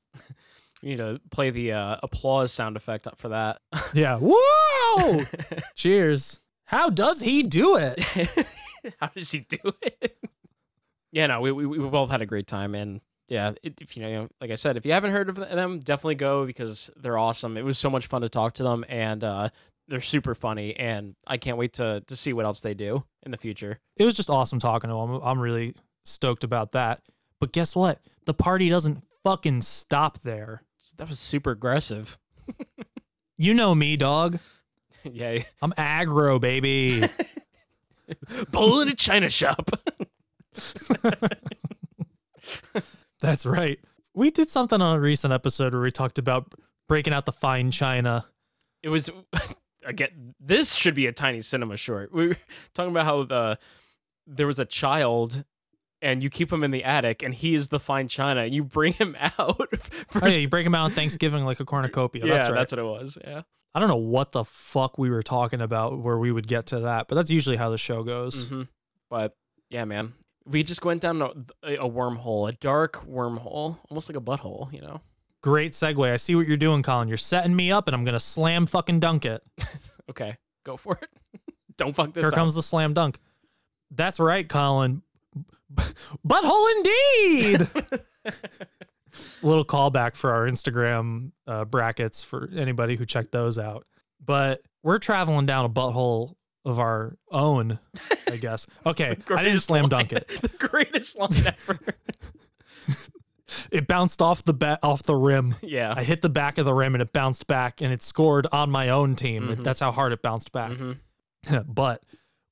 H: Need to play the uh, applause sound effect for that
G: Yeah, whoa! Cheers. How does he do it?
H: how does he do it yeah no we, we, we both had a great time and yeah if you know like i said if you haven't heard of them definitely go because they're awesome it was so much fun to talk to them and uh they're super funny and i can't wait to to see what else they do in the future
G: It was just awesome talking to him. I'm really stoked about that. But guess what? The party doesn't fucking stop there.
H: That was super aggressive
G: You know me, dog.
H: yeah
G: I'm aggro, baby.
H: bull in a china shop
G: That's right. We did something on a recent episode where we talked about breaking out the fine china.
H: it was again this should be a tiny cinema short we were talking about how the there was a child and you keep him in the attic and he is the fine china and you bring him out for
G: Oh, yeah, you break him out on Thanksgiving like a cornucopia.
H: yeah
G: that's right.
H: that's what it was yeah
G: I don't know what the fuck we were talking about where we would get to that, but that's usually how the show goes.
H: hmm but yeah man we just went down a, a wormhole a dark wormhole almost like a butthole you know
G: Great segue. I see what you're doing, Colin. You're setting me up and I'm going to slam fucking dunk it.
H: okay go for it don't fuck this
G: Here
H: up.
G: comes the slam dunk. That's right, Colin. Butthole indeed. Little callback for our Instagram uh, brackets for anybody who checked those out. But we're traveling down a butthole of our own, I guess. Okay, I didn't slam
H: line-
G: dunk it.
H: the greatest line ever
G: It bounced off the ba- off the rim.
H: yeah
G: I hit the back of the rim and it bounced back and it scored on my own team.
H: Mhm.
G: That's how hard it bounced back.
H: Mhm.
G: but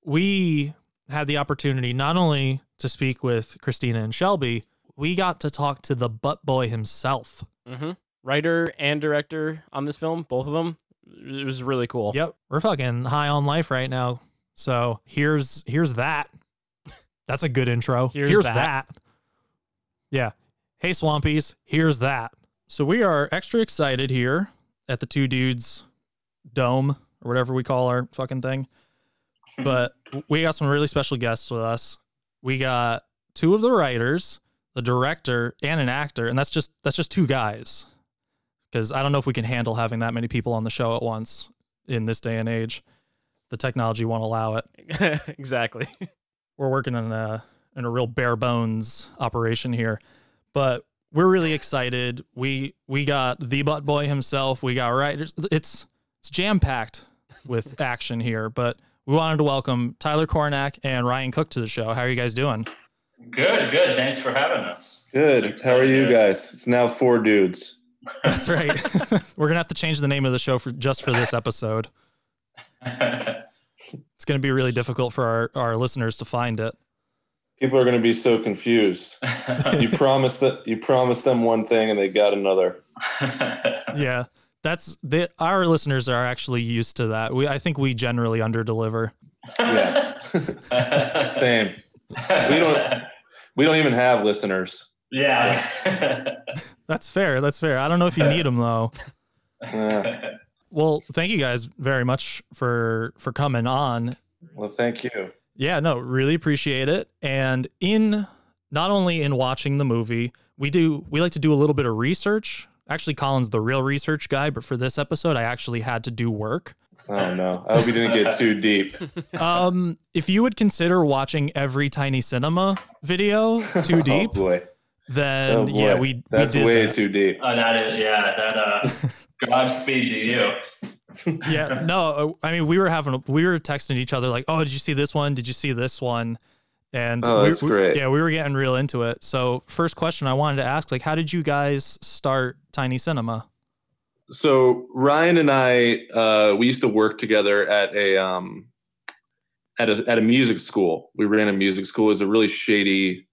G: we had the opportunity not only to speak with Kristina and Shelby, we got to talk to the butt boy himself.
H: hmm Writer and director on this film, both of them. It was really cool.
G: Yep, we're fucking high on life right now. So here's here's that. That's a good intro.
H: Here's that.
G: that. Yeah. Hey Swampies, here's that. So we are extra excited here at the two dudes dome or whatever we call our fucking thing. But we got some really special guests with us. We got two of the writers, the director, and an actor, and that's just that's just two guys. Because I don't know if we can handle having that many people on the show at once in this day and age. The technology won't allow it.
H: exactly.
G: We're working on a in a real bare bones operation here, but we're really excited. We we got the butt boy himself. We got writers. It's it's jam packed with action here, but we wanted to welcome Tyler Cornack and Ryan Koch to the show. How are you guys doing?
J: Good, good. Thanks for having us.
K: Good. How are you guys? It's now four dudes.
G: That's right. We're gonna have to change the name of the show for just for this episode. It's gonna be really difficult for our, our listeners to find it.
K: People are going to be so confused. you promised that you promised them one thing and they got another.
G: Yeah, that's they, our listeners are actually used to that. We I think we generally underdeliver.
K: Yeah. Same. We don't. We don't even have listeners.
J: Yeah.
G: That's fair. That's fair. I don't know if you need them though.
K: Yeah.
G: Well, thank you guys very much for for coming on.
K: Well, thank you.
G: Yeah, no, really appreciate it. And in not only in watching the movie, we do we like to do a little bit of research. Actually, Colin's the real research guy, but for this episode, I actually had to do work.
K: Oh no! I hope you didn't get too deep.
G: Um, if you would consider watching every Tiny Cinema video too deep,
K: Oh boy.
G: then
K: Oh boy.
G: yeah, we
K: That's
G: we did
K: way
G: that.
K: too deep.
J: Oh, that is, yeah, that, uh, Godspeed to you.
G: yeah, no, uh, I mean we were having we were texting each other like, oh, did you see this one? Did you see this one? And
K: Oh, that's
G: we-
K: great.
G: yeah, we were getting real into it. So first question I wanted to ask, like, how did you guys start Tiny Cinema?
K: So Ryan and I, uh, we used to work together at a um, at a at a music school. We ran a music school. It was a really shady,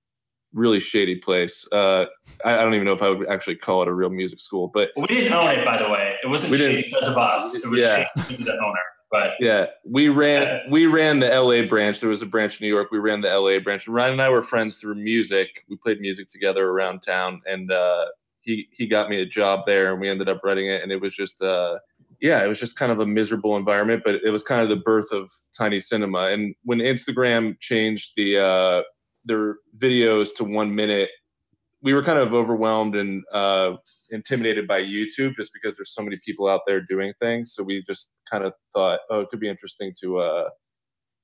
K: really shady place. Uh, I, I don't even know if I would actually call it a real music school, but
J: We didn't own it, by the way. It wasn't
K: We
J: shady
K: didn't-
J: because of us. It was
K: Yeah.
J: shady because of the owner. But
K: yeah, we ran we ran the LA branch. There was a branch in New York. We ran the LA branch. Ryan and I were friends through music. We played music together around town, and uh, he he got me a job there, and we ended up running it. And it was just uh, yeah, it was just kind of a miserable environment, but it was kind of the birth of Tiny Cinema. And when Instagram changed the uh, their videos to one minute, we were kind of overwhelmed and uh, intimidated by YouTube just because there's so many people out there doing things. So we just kind of thought, oh, it could be interesting to uh,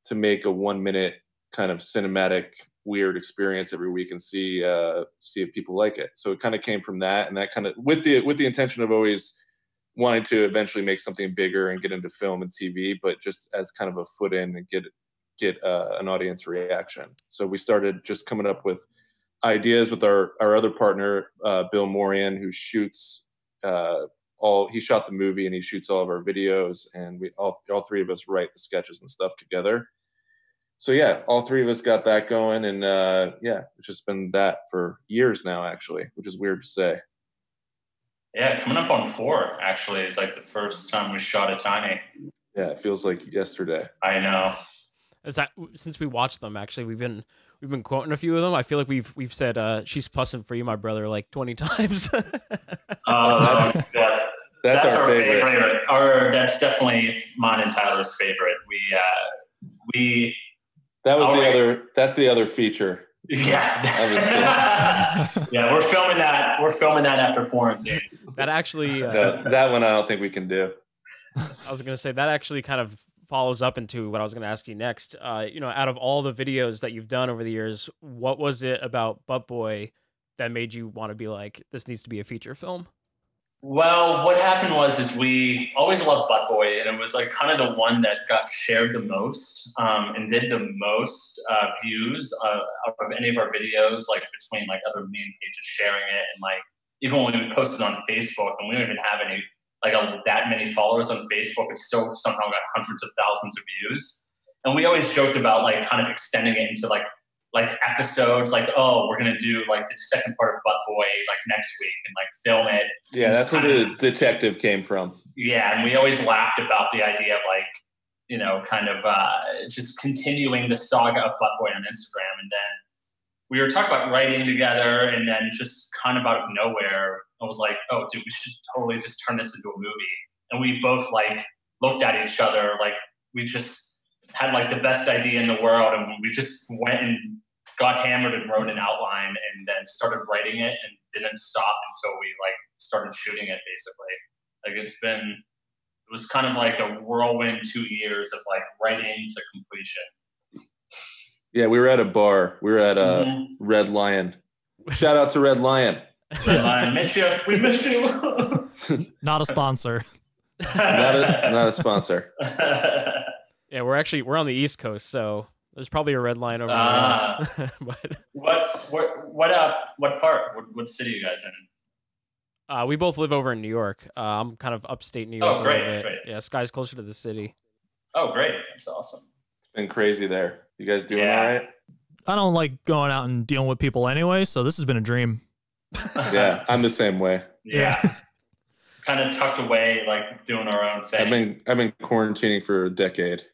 K: to make a one minute kind of cinematic weird experience every week and see uh, see if people like it. So it kind of came from that, and that kind of with the with the intention of always wanting to eventually make something bigger and get into film and TV, but just as kind of a foot in and get get uh, an audience reaction. So we started just coming up with ideas with our our other partner uh, Bill Morian, who shoots uh, all. He shot the movie and he shoots all of our videos, and we all all three of us write the sketches and stuff together. So yeah, all three of us got that going, and uh, yeah, it's just been that for years now, actually, which is weird to say.
J: yeah, coming up on four, actually, is like the first time we shot a tiny.
K: Yeah, it feels like yesterday.
J: I know.
H: Is that since we watched them? Actually, we've been we've been quoting a few of them. I feel like we've we've said uh, "she's pussing for you, my brother" like twenty times.
J: Oh, yeah.
K: That's
J: That's,
K: our
J: our,
K: favorite.
J: favorite. Or that's definitely mine and Tyler's favorite. We uh we
K: That was the
J: right.
K: other. That's the other feature.
J: yeah.
K: That
J: yeah, we're filming that. We're filming that after quarantine.
H: that actually, uh,
K: That, that one I don't think we can do.
H: I was gonna say that actually kind of follows up into what I was gonna ask you next. Uh, you know, out of all the videos that you've done over the years, what was it about Butt Boy that made you want to be like, this needs to be a feature film?
J: Well, what happened was is we always loved Butt Boy, and it was like kind of the one that got shared the most um, and did the most uh, views uh, of any of our videos, like between like other meme pages sharing it, and like even when we posted on Facebook, and we don't even have any like a, that many followers on Facebook, it still somehow got hundreds of thousands of views. And we always joked about like kind of extending it into like like episodes, like oh, we're gonna do like the second part of Butt Boy like next week and like film it.
K: Yeah, that's where
J: of-
K: the detective came from.
J: yeah, and we always laughed about the idea of like, you know, kind of uh, just continuing the saga of Butt Boy on Instagram. And then we were talking about writing together, and then just kind of out of nowhere, I was like, oh, dude, we should totally just turn this into a movie. And we both like looked at each other like we just had like the best idea in the world, and we just went and got hammered and wrote an outline, and then started writing it, and didn't stop until we like started shooting it, basically like it's been it was kind of like a whirlwind two years of like writing to completion
K: Yeah, we were at a bar. We were at a
J: Mhm.
K: Red Lion. Shout out to Red Lion.
J: Red miss you we miss you
G: Not a sponsor.
K: Not a, not a sponsor.
H: Yeah, we're actually we're on the East Coast, so there's probably a red line over
J: Ah.
H: there. but
J: what what what uh what part what, what city you guys in
H: uh, we both live over in New York. Uh, I'm kind of upstate New
J: Oh,
H: York a
J: great,
H: bit.
J: great.
H: Yeah, Sky's closer to the city.
J: oh great that's awesome
K: It's been crazy there. You guys doing
J: Yeah.
K: all right?
G: I don't like going out and dealing with people anyway, so this has been a dream.
K: Yeah, I'm the same way.
J: yeah kind of tucked away like doing our own thing
K: I've been I've been quarantining for a decade.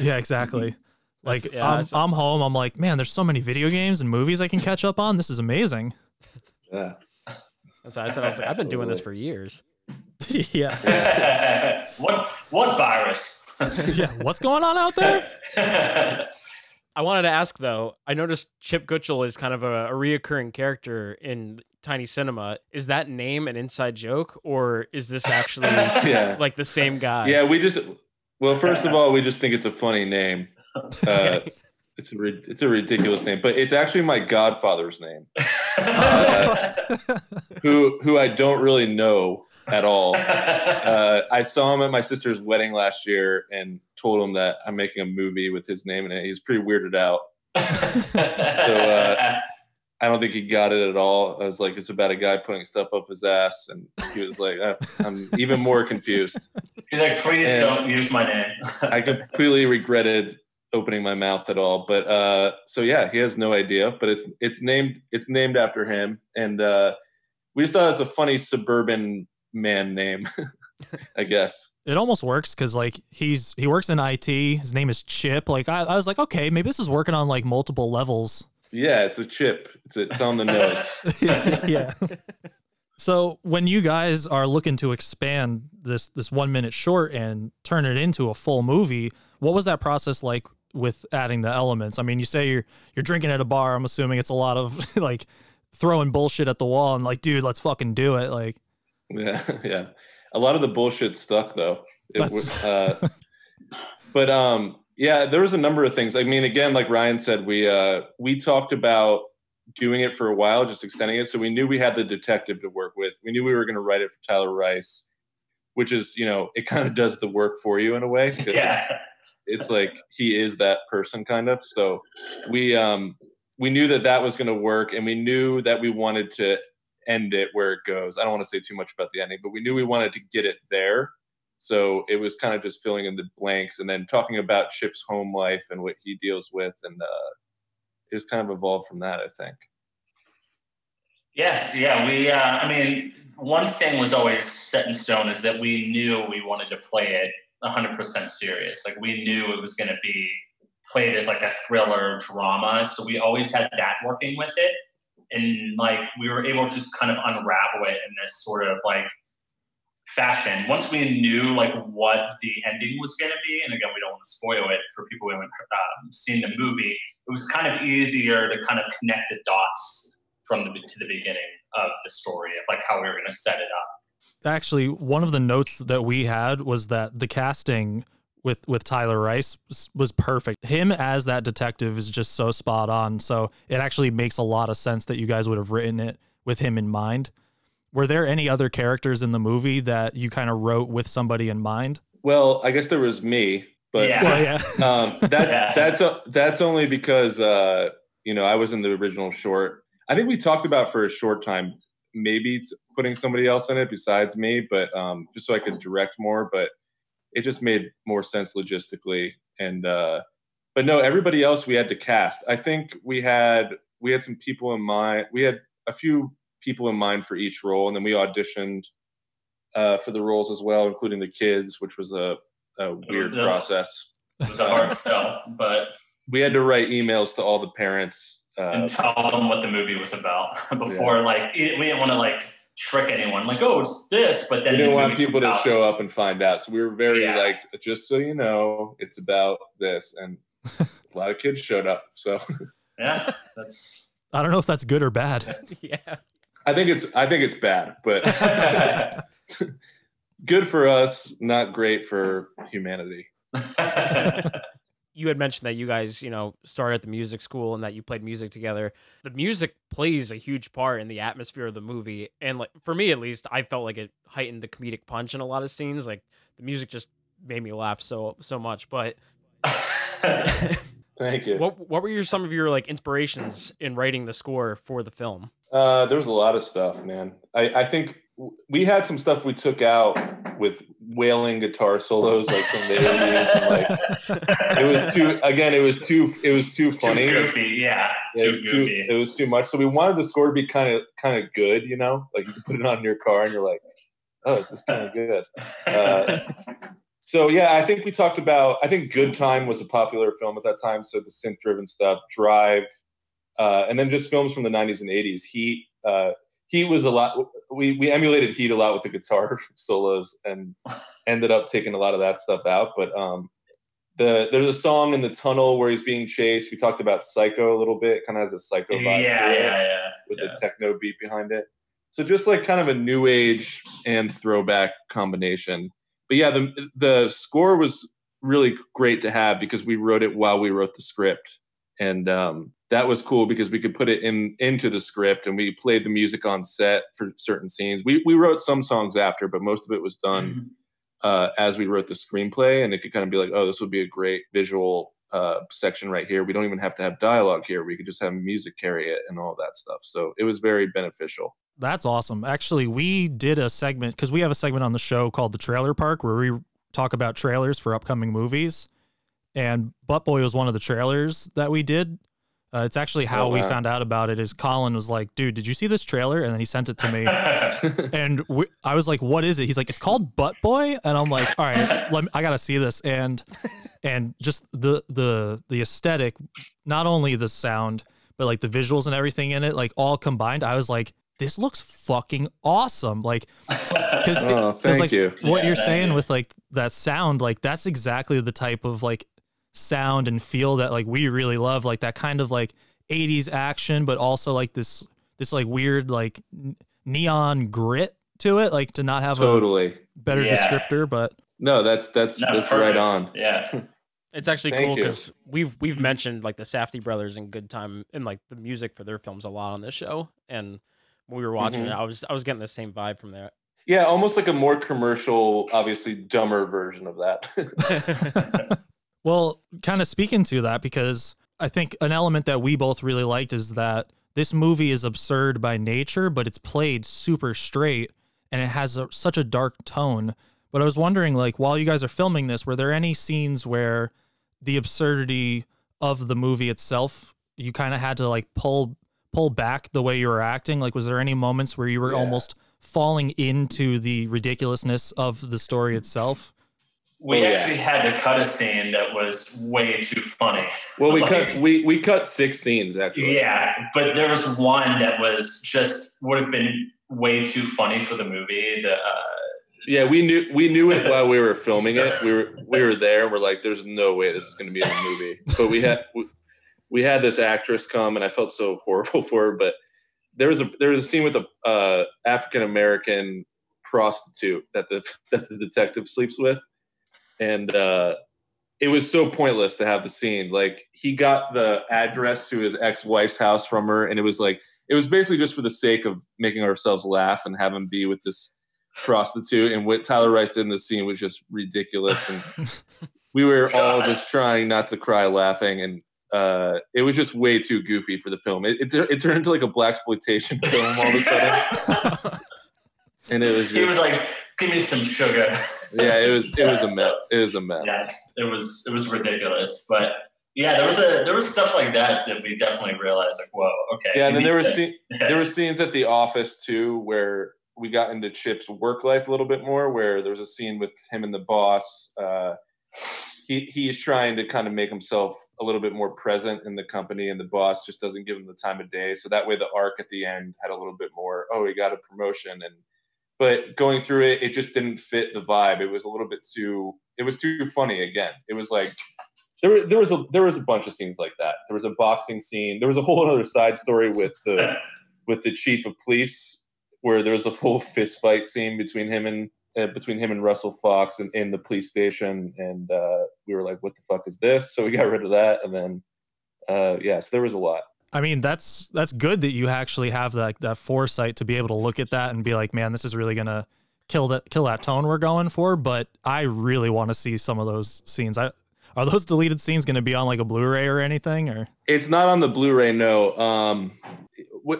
G: Yeah, exactly. Like
H: yeah,
G: I'm, I'm home. I'm like, man, there's so many video games and movies I can catch up on. This is amazing.
K: Yeah.
H: That's why I said I was like, I've been doing this for years.
G: yeah.
J: what what virus?
G: yeah. What's going on out there?
H: I wanted to ask though. I noticed Chip Gutchell is kind of a, a reoccurring character in Tiny Cinema. Is that name an inside joke, or is this actually
K: Yeah.
H: like the same guy?
K: Yeah, we just well, first of all, we just think it's a funny name. Uh, it's a it's a ridiculous name, but it's actually my godfather's name, uh, who who I don't really know at all. Uh, I saw him at my sister's wedding last year and told him that I'm making a movie with his name in it. He's pretty weirded out. so uh, I don't think he got it at all. I was like, it's about a guy putting stuff up his ass, and he was like, uh, I'm even more confused.
J: He's like, please
K: And-
J: don't use my name.
K: I completely regretted opening my mouth at all. But uh, so yeah, he has no idea. But it's it's named it's named after him, and uh, we just thought it was a funny suburban man name, I guess.
G: It almost works because like he's he works in IT. His name is Chip. Like I, I was like, okay, maybe this is working on like multiple levels.
K: Yeah, it's a chip. It's it's on the nose.
G: yeah. So when you guys are looking to expand this this one minute short and turn it into a full movie, what was that process like with adding the elements? I mean, you say you're you're drinking at a bar. I'm assuming it's a lot of like throwing bullshit at the wall and like, dude, let's fucking do it. Like,
K: Yeah, yeah. A lot of the bullshit stuck though. It
G: That's-
K: was, uh, but um, yeah, there was a number of things. I mean, again, like Ryan said, we uh, we talked about doing it for a while, just extending it. So we knew we had the detective to work with. We knew we were going to write it for Tyler Rice, which is, you know, it kind of does the work for you in a way.
J: Yeah.
K: It's like he is that person kind of. So we um we knew that that was going to work, and we knew that we wanted to end it where it goes. I don't want to say too much about the ending, but we knew we wanted to get it there. So it was kind of just filling in the blanks and then talking about Chip's home life and what he deals with, and uh, it kind of evolved from that. I think.
J: Yeah, yeah. We, uh, I mean, one thing was always set in stone is that we knew we wanted to play it 100% serious. Like we knew it was going to be played as like a thriller drama. So we always had that working with it. And like we were able to just kind of unravel it in this sort of like fashion. Once we knew like what the ending was going to be, and again, we don't want to spoil it for people who haven't um, seen the movie, it was kind of easier to kind of connect the dots from the to the beginning of the story of like how we were going to set it up.
G: actually, one of the notes that we had was that the casting with with Tyler Rice was- was perfect. Him as that detective is just so spot on. So it actually makes a lot of sense that you guys would have written it with him in mind. Were there any other characters in the movie that you kind of wrote with somebody in mind?
K: Well, I guess there was me, but
G: Yeah. Well, yeah.
K: um, that's
G: Yeah.
K: that's uh, that's only because uh, you know I was in the original short. I think we talked about for a short time maybe putting somebody else in it besides me, but um, just so I could direct more. But it just made more sense logistically, and uh, but no, everybody else we had to cast. I think we had we had some people in mind. We had a few people in mind for each role, and then we auditioned uh, for the roles as well, including the kids, which was a, a weird process.
J: It was a hard sell, but
K: We had to write emails to all the parents. Uh,
J: and tell them what the movie was about before like it- we didn't want to like trick anyone like oh it's this but then
K: we didn't want people to
J: out.
K: show up and find out, so we were very like, just so you know, it's about this, and a lot of kids showed up. So
J: yeah that's
G: I don't know if that's good or bad.
H: yeah.
K: I think it's I think it's bad, but good for us, not great for humanity.
H: You had mentioned that you guys, you know, started at the music school and that you played music together. The music plays a huge part in the atmosphere of the movie, and like for me at least, I felt like it heightened the comedic punch in a lot of scenes. Like the music just made me laugh so so much. But
K: Thank you.
H: what what were your some of your like inspirations in writing the score for the film?
K: Uh, there was a lot of stuff, man. I, I think we had some stuff we took out with wailing guitar solos, like from the 80s. And, like, it was too. Again, it was too. It was too funny.
J: too goofy yeah
K: It
J: too
K: was too,
J: goofy
K: it was too much. So we wanted the score to be kind of kind of good, you know, like you can put it on your car and you're like, oh, this is kind of good. Uh, so yeah, I think we talked about. I think Good Time was a popular film at that time. So the synth-driven stuff, Drive, uh, and then just films from the '90s and '80s. Heat. Uh, Heat was a lot. We we emulated Heat a lot with the guitar solos, and ended up taking a lot of that stuff out. But um, the there's a song in the tunnel where he's being chased. We talked about Psycho a little bit. Kind of has a Psycho vibe.
J: Yeah,
K: it,
J: yeah, yeah,
K: With
J: yeah.
K: a techno beat behind it. So just like kind of a new age and throwback combination. But yeah, the the score was really great to have because we wrote it while we wrote the script, and um, that was cool because we could put it in into the script and we played the music on set for certain scenes. We we wrote some songs after, but most of it was done uh, as we wrote the screenplay, and it could kind of be like, oh, this would be a great visual uh, section right here. We don't even have to have dialogue here. We could just have music carry it and all that stuff. So it was very beneficial.
G: That's awesome. Actually, we did a segment because we have a segment on the show called the Trailer Park where we talk about trailers for upcoming movies. And Butt Boy was one of the trailers that we did. Uh, it's actually how
K: Oh,
G: we found out about it. Is Colin was like, "Dude, did you see this trailer?" And then he sent it to me, and we, I was like, "What is it?" He's like, "It's called Butt Boy," and I'm like, "All right, let me, I gotta see this." And and just the the the aesthetic, not only the sound, but like the visuals and everything in it, like all combined, I was like, "This looks fucking awesome!" Like, because
K: Oh,
G: like
K: you.
G: what
K: Yeah,
G: you're saying
K: you.
G: with like that sound, like that's exactly the type of like sound and feel that like we really love, like that kind of like 80s action, but also like this this like weird like n- neon grit to it, like to not have a
K: Totally.
G: a better
K: Yeah.
G: descriptor, but
K: No, that's that's
H: That's
K: that's, right on.
J: Yeah.
H: It's actually
K: Thank
H: cool because we've we've mentioned like the Safdie brothers and Good Time and like the music for their films a lot on this show. And when we were watching
K: Mhm.
H: it, I was I was getting the same vibe from there.
K: Yeah, almost like a more commercial, obviously dumber version of that.
G: Well, kind of speaking to that, because I think an element that we both really liked is that this movie is absurd by nature, but it's played super straight and it has a, such a dark tone. But I was wondering, like, while you guys are filming this, were there any scenes where the absurdity of the movie itself, you kind of had to like pull pull back the way you were acting? Like, was there any moments where you were
J: Yeah.
G: almost falling into the ridiculousness of the story itself?
J: We
K: Oh, yeah.
J: actually had to cut a scene that was way too funny.
K: well, we
J: Like,
K: cut we we cut six scenes actually.
J: Yeah, but there was one that was just would have been way too funny for the movie. The, uh,
K: Yeah, we knew we knew it while we were filming it. We were we were there. We're like, there's no way this is going to be in a movie. But we had we, we had this actress come, and I felt so horrible for her. But there was a there was a scene with a uh, African American prostitute that the that the detective sleeps with, and uh, it was so pointless to have the scene. Like he got the address to his ex wife's house from her, and it was like it was basically just for the sake of making ourselves laugh and have him be with this prostitute. And what Tyler Rice did in the scene was just ridiculous, and we were all just trying not to cry laughing, and uh, it was just way too goofy for the film. It, it, it turned into like a blaxploitation film all of a sudden, and it was just
J: he was like, "Give me some sugar."
K: yeah, it was it was a mess. It was a mess.
J: Yeah, it was it was ridiculous, but yeah, there was a there was stuff like that that we definitely realized like, whoa, okay.
K: Yeah, and then there were scene, there were scenes at the office too where we got into Chip's work life a little bit more. Where there was a scene with him and the boss. Uh, he he's trying to kind of make himself a little bit more present in the company, and the boss just doesn't give him the time of day. So that way, the arc at the end had a little bit more. Oh, he got a promotion, and but going through it, it just didn't fit the vibe. It was a little bit too. It was too funny again. It was like there, there was a there was a bunch of scenes like that. There was a boxing scene. There was a whole other side story with the with the chief of police, where there was a full fist fight scene between him and uh, between him and Russell Fox and in the police station, and uh, we were like, "What the fuck is this?" So we got rid of that, and then uh, yeah, so there was a lot.
G: I mean, that's that's good that you actually have that that foresight to be able to look at that and be like, man, this is really gonna kill that kill that tone we're going for. But I really want to see some of those scenes. I are those deleted scenes gonna be on like a Blu-ray or anything? Or
K: It's not on the Blu-ray. No, um,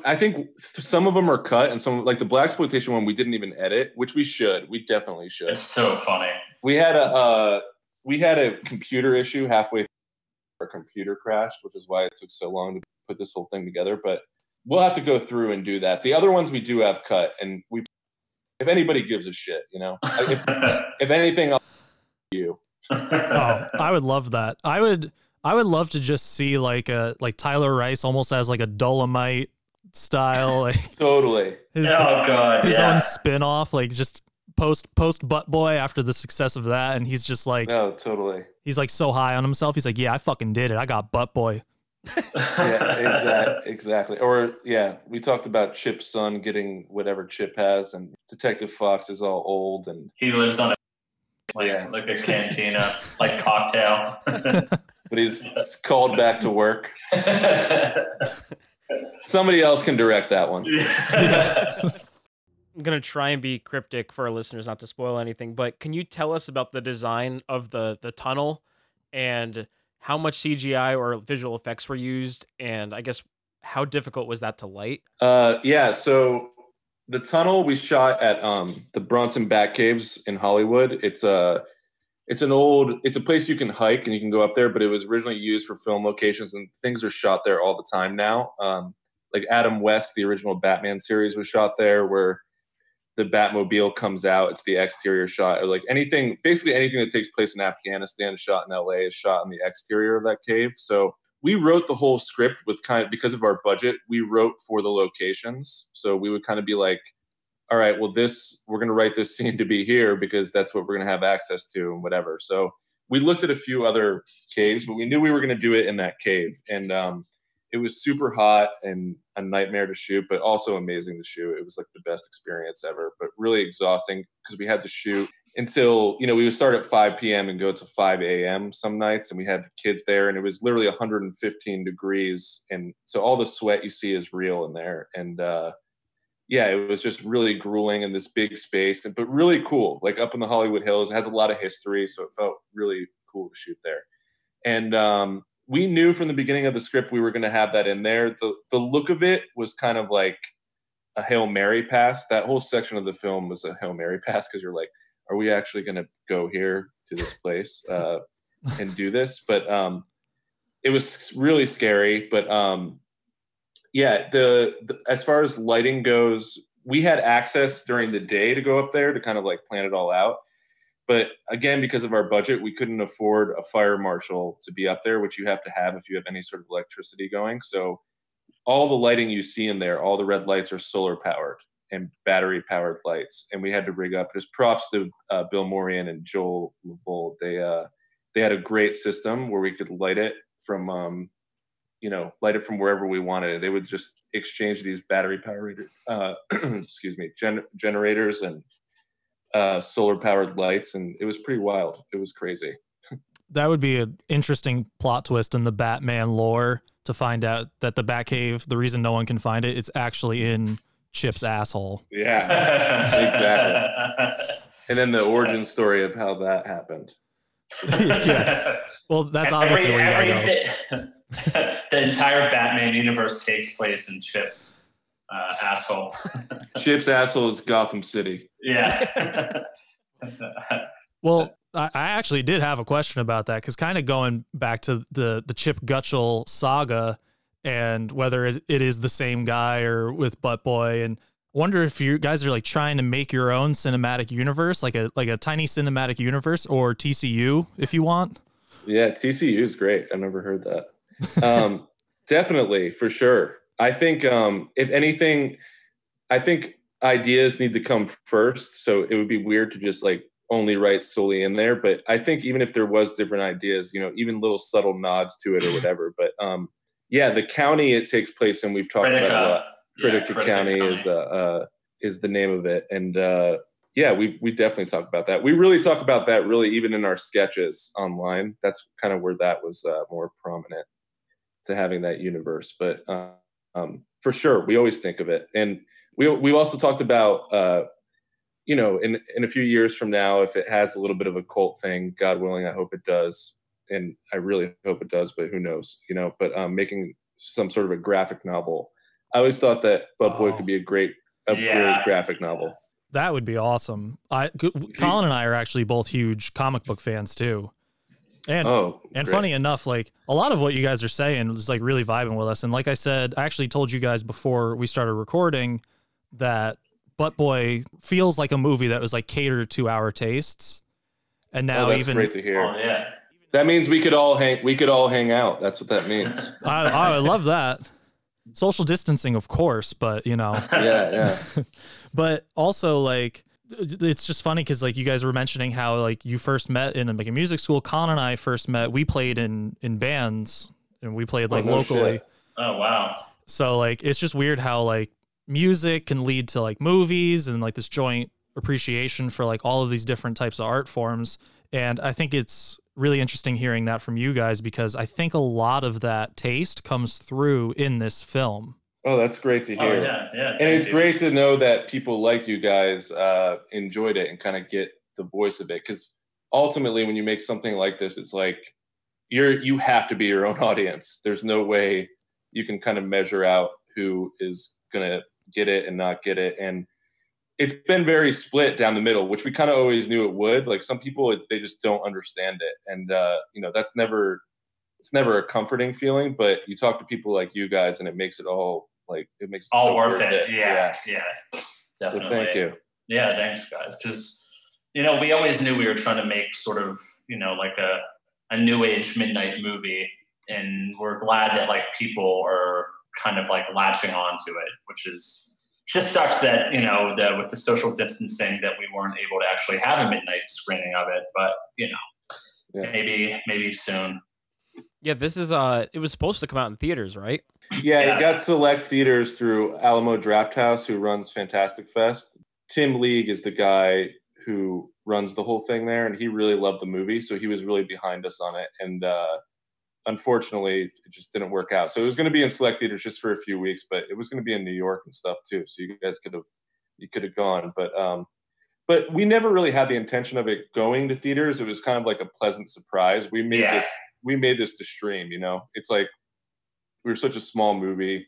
K: I think some of them are cut, and some like the blaxploitation one we didn't even edit, which we should. We definitely should.
J: It's so funny.
K: We had a uh, we had a computer issue halfway. through. Our computer crashed, which is why it took so long to put this whole thing together. But we'll have to go through and do that. The other ones we do have cut, and we if anybody gives a shit, you know, if, if anything, I'll you.
G: oh, I would love that. I would I would love to just see like a like Tyler Rice almost as like a Dolomite style like
K: totally
G: his,
J: Oh, God,
G: his
J: yeah.
G: own spin-off like just post post butt boy after the success of that and he's just like
K: No, totally.
G: he's like so high on himself he's like yeah I fucking did it I got butt boy
K: yeah, exactly, exactly. Or yeah, we talked about Chip's son getting whatever Chip has, and Detective Fox is all old and
J: He lives on a like, like a cantina, like cocktail.
K: but he's he's called back to work. Somebody else can direct that one.
H: I'm gonna try and be cryptic for our listeners, not to spoil anything. But can you tell us about the design of the the tunnel and how much CGI or visual effects were used, and I guess how difficult was that to light?
K: Uh, yeah. So the tunnel we shot at um, the Bronson Bat Caves in Hollywood. It's a it's an old it's a place you can hike and you can go up there, but it was originally used for film locations and things are shot there all the time now. Um, like Adam West, the original Batman series was shot there, where the Batmobile comes out. It's the exterior shot. Like anything, basically anything that takes place in Afghanistan is shot in LA is shot in the exterior of that cave. So we wrote the whole script with kind of because of our budget. We wrote for the locations, so we would kind of be like, "All right, well, this we're going to write this scene to be here because that's what we're going to have access to and whatever." So we looked at a few other caves, but we knew we were going to do it in that cave, and um, it was super hot and a nightmare to shoot, but also amazing to shoot. It was like the best experience ever, but really exhausting because we had to shoot until you know we would start at 5 p.m. and go to 5 a.m. some nights, and we had the kids there, and it was literally 115 degrees, and so all the sweat you see is real in there, and uh, yeah, it was just really grueling in this big space, and but really cool, like up in the Hollywood Hills. It has a lot of history, so it felt really cool to shoot there, and um, we knew from the beginning of the script we were going to have that in there. The the look of it was kind of like a hail mary pass. That whole section of the film was a hail mary pass because you're like, are we actually going to go here to this place uh, and do this? But um, it was really scary. But um, yeah, the, the as far as lighting goes, we had access during the day to go up there to kind of like plan it all out. But again, because of our budget, we couldn't afford a fire marshal to be up there, which you have to have if you have any sort of electricity going. So all the lighting you see in there, all the red lights are solar powered and battery powered lights. And we had to rig up. Just props to uh, Bill Morian and Joel Lavold. They uh, they had a great system where we could light it from um, you know light it from wherever we wanted it. They would just exchange these battery powered uh, excuse me gen- generators and uh, solar powered lights, and it was pretty wild. It was crazy.
G: that would be an interesting plot twist in the Batman lore to find out that the Batcave, the reason no one can find it, it's actually in Chip's asshole.
K: Yeah, exactly. And then the origin story of how that happened.
G: yeah. Well, that's obviously
J: Every,
G: where you gotta go.
J: everything- the entire Batman universe takes place in Chip's uh, asshole.
K: Chip's asshole is Gotham City.
J: Yeah.
G: Well, I, I actually did have a question about that because kind of going back to the the Chip Gutchell saga and whether it, it is the same guy or with Butt Boy and wonder if you guys are like trying to make your own cinematic universe like a like a tiny cinematic universe or TCU if you want.
K: Yeah, TCU is great. I've never heard that. Um, definitely, for sure. I think um, if anything, I think ideas need to come first. So it would be weird to just like only write solely in there. But I think even if there was different ideas, you know, even little subtle nods to it or whatever. But um, yeah, the county it takes place in, we've talked about it a lot. Critica
J: Critica
K: County,
J: County.
K: is uh, uh, is the name of it, and uh, yeah, we we definitely talk about that. We really talk about that really even in our sketches online. That's kind of where that was uh, more prominent to having that universe. But uh, um, for sure, we always think of it, and we we've also talked about uh, you know in in a few years from now, if it has a little bit of a cult thing, God willing, I hope it does, and I really hope it does, but who knows, you know? But um, making some sort of a graphic novel. I always thought that Butt Boy could be a great a
J: Yeah.
K: great graphic novel.
G: That would be awesome. I G- Colin and I are actually both huge comic book fans too. And
K: Oh,
G: and
K: great.
G: funny enough, like a lot of what you guys are saying is like really vibing with us. And like I said, I actually told you guys before we started recording that Butt Boy feels like a movie that was like catered to our tastes. And now
K: oh, that's
G: even
K: great to hear.
J: Oh yeah.
K: That means we could all hang. We could all hang out. That's what that means.
G: I, I love that. Social distancing, of course, but you know.
K: yeah, yeah.
G: but also like it's just funny because like you guys were mentioning how like you first met in like a music school. Con and I first met. We played in in bands and we played oh, like
K: Oh, no
G: locally.
K: shit.
J: Oh wow.
G: So like it's just weird how like music can lead to like movies and like this joint appreciation for like all of these different types of art forms. And I think it's really interesting hearing that from you guys because I think a lot of that taste comes through in this film.
K: Oh, that's great to
J: Oh
K: hear.
J: yeah, yeah.
K: and it's
J: you.
K: great to know that people like you guys uh, enjoyed it and kind of get the voice of it because ultimately when you make something like this it's like you're you have to be your own audience there's no way you can kind of measure out who is going to get it and not get it and it's been very split down the middle which we kind of always knew it would like some people they just don't understand it and uh, you know that's never it's never a comforting feeling but you talk to people like you guys and it makes it all like it makes it
J: all
K: so
J: worth it. Yeah, yeah.
K: so
J: Definitely.
K: thank you
J: Yeah, thanks guys. Because you know, we always knew we were trying to make sort of, you know, like a a new age midnight movie. And we're glad that like people are kind of like latching on to it, which is just sucks that, you know, the with the social distancing that we weren't able to actually have a midnight screening of it. But, you know,
K: Yeah.
J: maybe maybe soon.
H: Yeah, this is uh it was supposed to come out in theaters, right?
K: Yeah,
J: Yeah.
K: it got select theaters through Alamo Drafthouse, who runs Fantastic Fest. Tim League is the guy who runs the whole thing there, and he really loved the movie, so he was really behind us on it. And uh, unfortunately, it just didn't work out. So it was going to be in select theaters just for a few weeks, but it was going to be in New York and stuff too. So you guys could have you could have gone, but um, but we never really had the intention of it going to theaters. It was kind of like a pleasant surprise. We made
J: Yeah.
K: this we made this to stream. You know, it's like we were such a small movie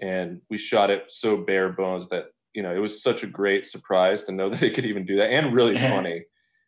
K: and we shot it so bare bones that you know it was such a great surprise to know that it could even do that and really funny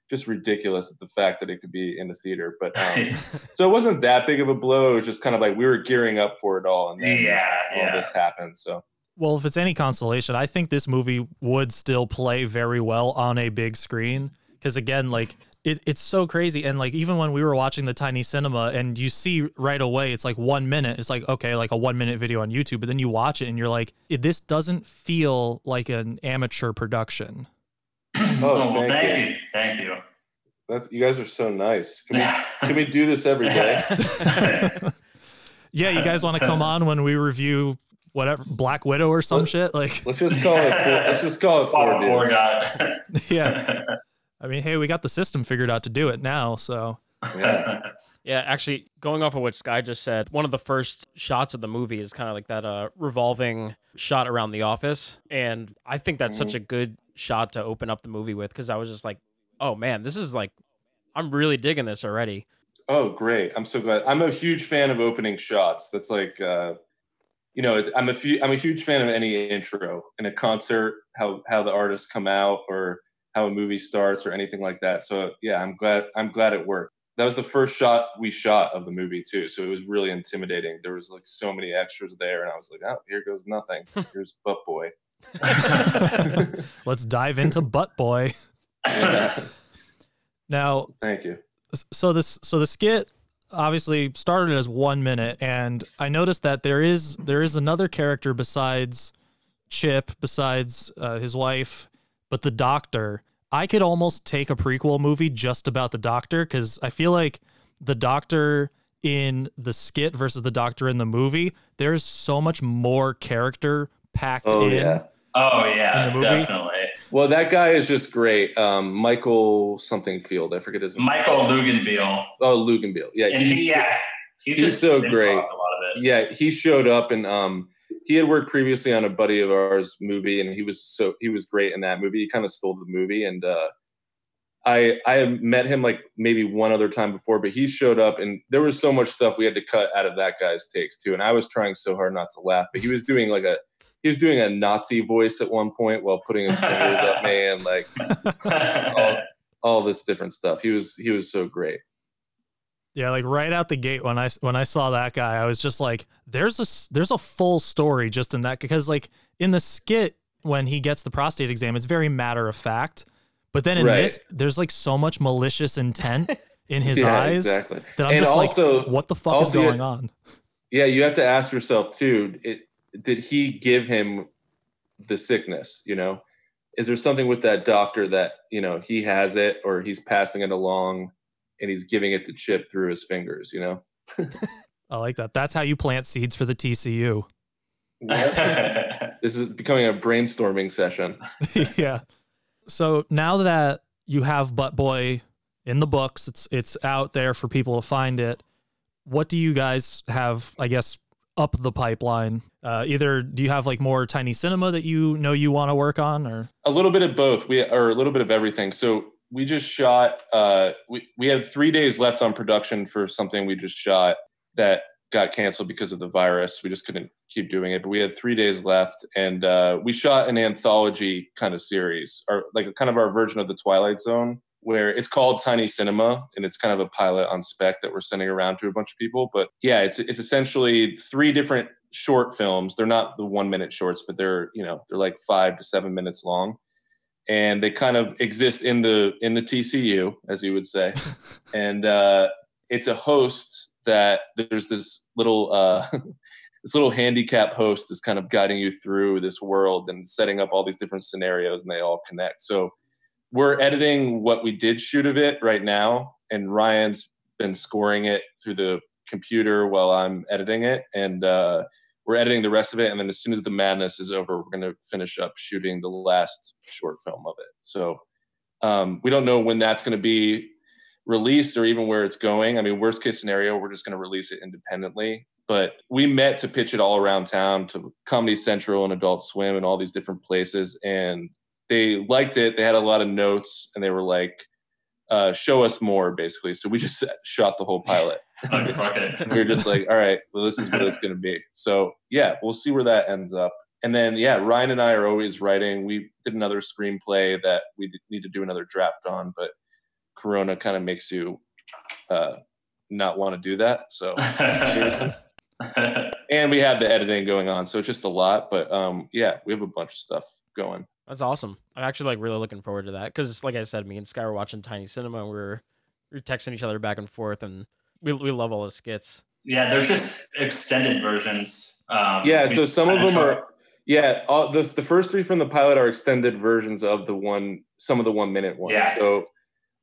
K: just ridiculous at the fact that it could be in the theater but um, so it wasn't that big of a blow it was just kind of like we were gearing up for it all and then
J: Yeah,
K: all
J: yeah.
K: this happened so
G: Well, if it's any consolation, I think this movie would still play very well on a big screen. Because again, like it, it's so crazy. And like even when we were watching the tiny cinema and you see right away, it's like one minute. It's like, okay, like a one minute video on YouTube. But then you watch it and you're like, this doesn't feel like an amateur production.
K: oh,
J: well,
K: thank,
J: thank
K: you.
J: you. Thank you.
K: that's you guys are so nice can we can we do this every day
G: Yeah, you guys want to come on when we review whatever Black Widow or some shit? Like,
K: let's just call it four, let's just call it four,
J: Four, four
K: dudes.
G: yeah. I mean, hey, we got the system figured out to do it now. So
K: yeah.
H: Yeah, actually, going off of what Sky just said, one of the first shots of the movie is kind of like that uh, revolving shot around the office, and I think that's such a good shot to open up the movie with because I was just like, oh man, this is like, I'm really digging this already.
K: Oh, great! I'm so glad. I'm a huge fan of opening shots. That's like, uh, you know, it's, I'm a few, I'm a huge fan of any intro in a concert, how how the artists come out, or how a movie starts, or anything like that. So yeah, I'm glad. I'm glad it worked. That was the first shot we shot of the movie too, so it was really intimidating. There was like so many extras there, and I was like, oh, here goes nothing. Here's Butt Boy.
G: let's dive into Butt Boy.
K: Yeah.
G: Now,
K: Thank you.
G: so this so the skit obviously started as one minute and i noticed that there is there is another character besides chip besides uh, his wife but the doctor i could almost take a prequel movie just about the doctor because i feel like the doctor in the skit versus the doctor in the movie there's so much more character packed
K: Oh
G: in
K: yeah.
J: Oh yeah,
G: In the movie?
J: definitely.
K: Well, that guy is just great. Um, Michael something Field. I forget his name.
J: Michael Luganbeal.
K: Oh, Luganbill. Yeah,
J: And
K: he's
J: he, yeah, he
K: he's
J: just
K: so great.
J: A lot of it.
K: Yeah, he showed up and um, he had worked previously on a buddy of ours movie, and he was so he was great in that movie. He kind of stole the movie, and uh, I I had met him like maybe one other time before, but he showed up, and there was so much stuff we had to cut out of that guy's takes too. And I was trying so hard not to laugh, but he was doing like a he was doing a Nazi voice at one point while putting his fingers up me and like all, all this different stuff. He was he was so great.
G: Yeah, like right out the gate when I when I saw that guy, I was just like, "There's a there's a full story just in that." Because like in the skit when he gets the prostate exam, it's very matter of fact, But then in
K: Right.
G: this, there's like so much malicious intent in his
K: Yeah,
G: eyes
K: exactly.
G: that I'm
K: And
G: just
K: also-
G: like, what the fuck is
K: also you-
G: going on?
K: Yeah, you have to ask yourself too. It, did he give him the sickness? You know, is there something with that doctor that you know he has it, or he's passing it along, and he's giving it to Chip through his fingers? You know.
G: I like that. That's how you plant seeds for the TCU.
K: this is becoming a brainstorming session.
G: yeah. So now that you have Butt Boy in the books, it's it's out there for people to find it. What do you guys have? I guess up the pipeline. Uh, either do you have like more tiny cinema that you know you want to work on, or
K: A little bit of both. We or a little bit of everything. So we just shot. Uh, we we have three days left on production for something we just shot that got canceled because of the virus. We just couldn't keep doing it. But we had three days left, and uh, we shot an anthology kind of series, or like kind of our version of the Twilight Zone, where it's called Tiny Cinema, and it's kind of a pilot on spec that we're sending around to a bunch of people. But yeah, it's it's essentially three different short films. They're not the one minute shorts, but they're you know they're like five to seven minutes long and they kind of exist in the in the TCU, as you would say. and uh, it's a host that there's this little uh, this little handicap host is kind of guiding you through this world and setting up all these different scenarios, and they all connect. So we're editing what we did shoot of it right now, and Ryan's been scoring it through the computer while I'm editing it, and uh, we're editing the rest of it and then as soon as the madness is over we're going to finish up shooting the last short film of it. So um, we don't know when that's going to be released or even where it's going. I mean worst case scenario we're just going to release it independently. But we met to pitch it all around town to comedy central and adult swim and all these different places and they liked it. They had a lot of notes and they were like uh, show us more basically so we just shot the whole pilot
J: Like, fuck it.
K: we were just like, all right, well, this is what it's going to be. So yeah, we'll see where that ends up. And then yeah, Ryan and I are always writing. We did another screenplay that we need to do another draft on, but Corona kind of makes you uh, not want to do that. So, and we have the editing going on, so it's just a lot. But um, yeah, we have a bunch of stuff going.
H: That's awesome. I'm actually like really looking forward to that because, like I said, me and Sky were watching Tiny Cinema. And we were we were texting each other back and forth, and we we love all the skits.
J: Yeah, they're just extended versions. Um,
K: yeah, so some of them are. Yeah, all, the the first three from the pilot are extended versions of the one, some of the one minute ones.
J: Yeah.
K: So,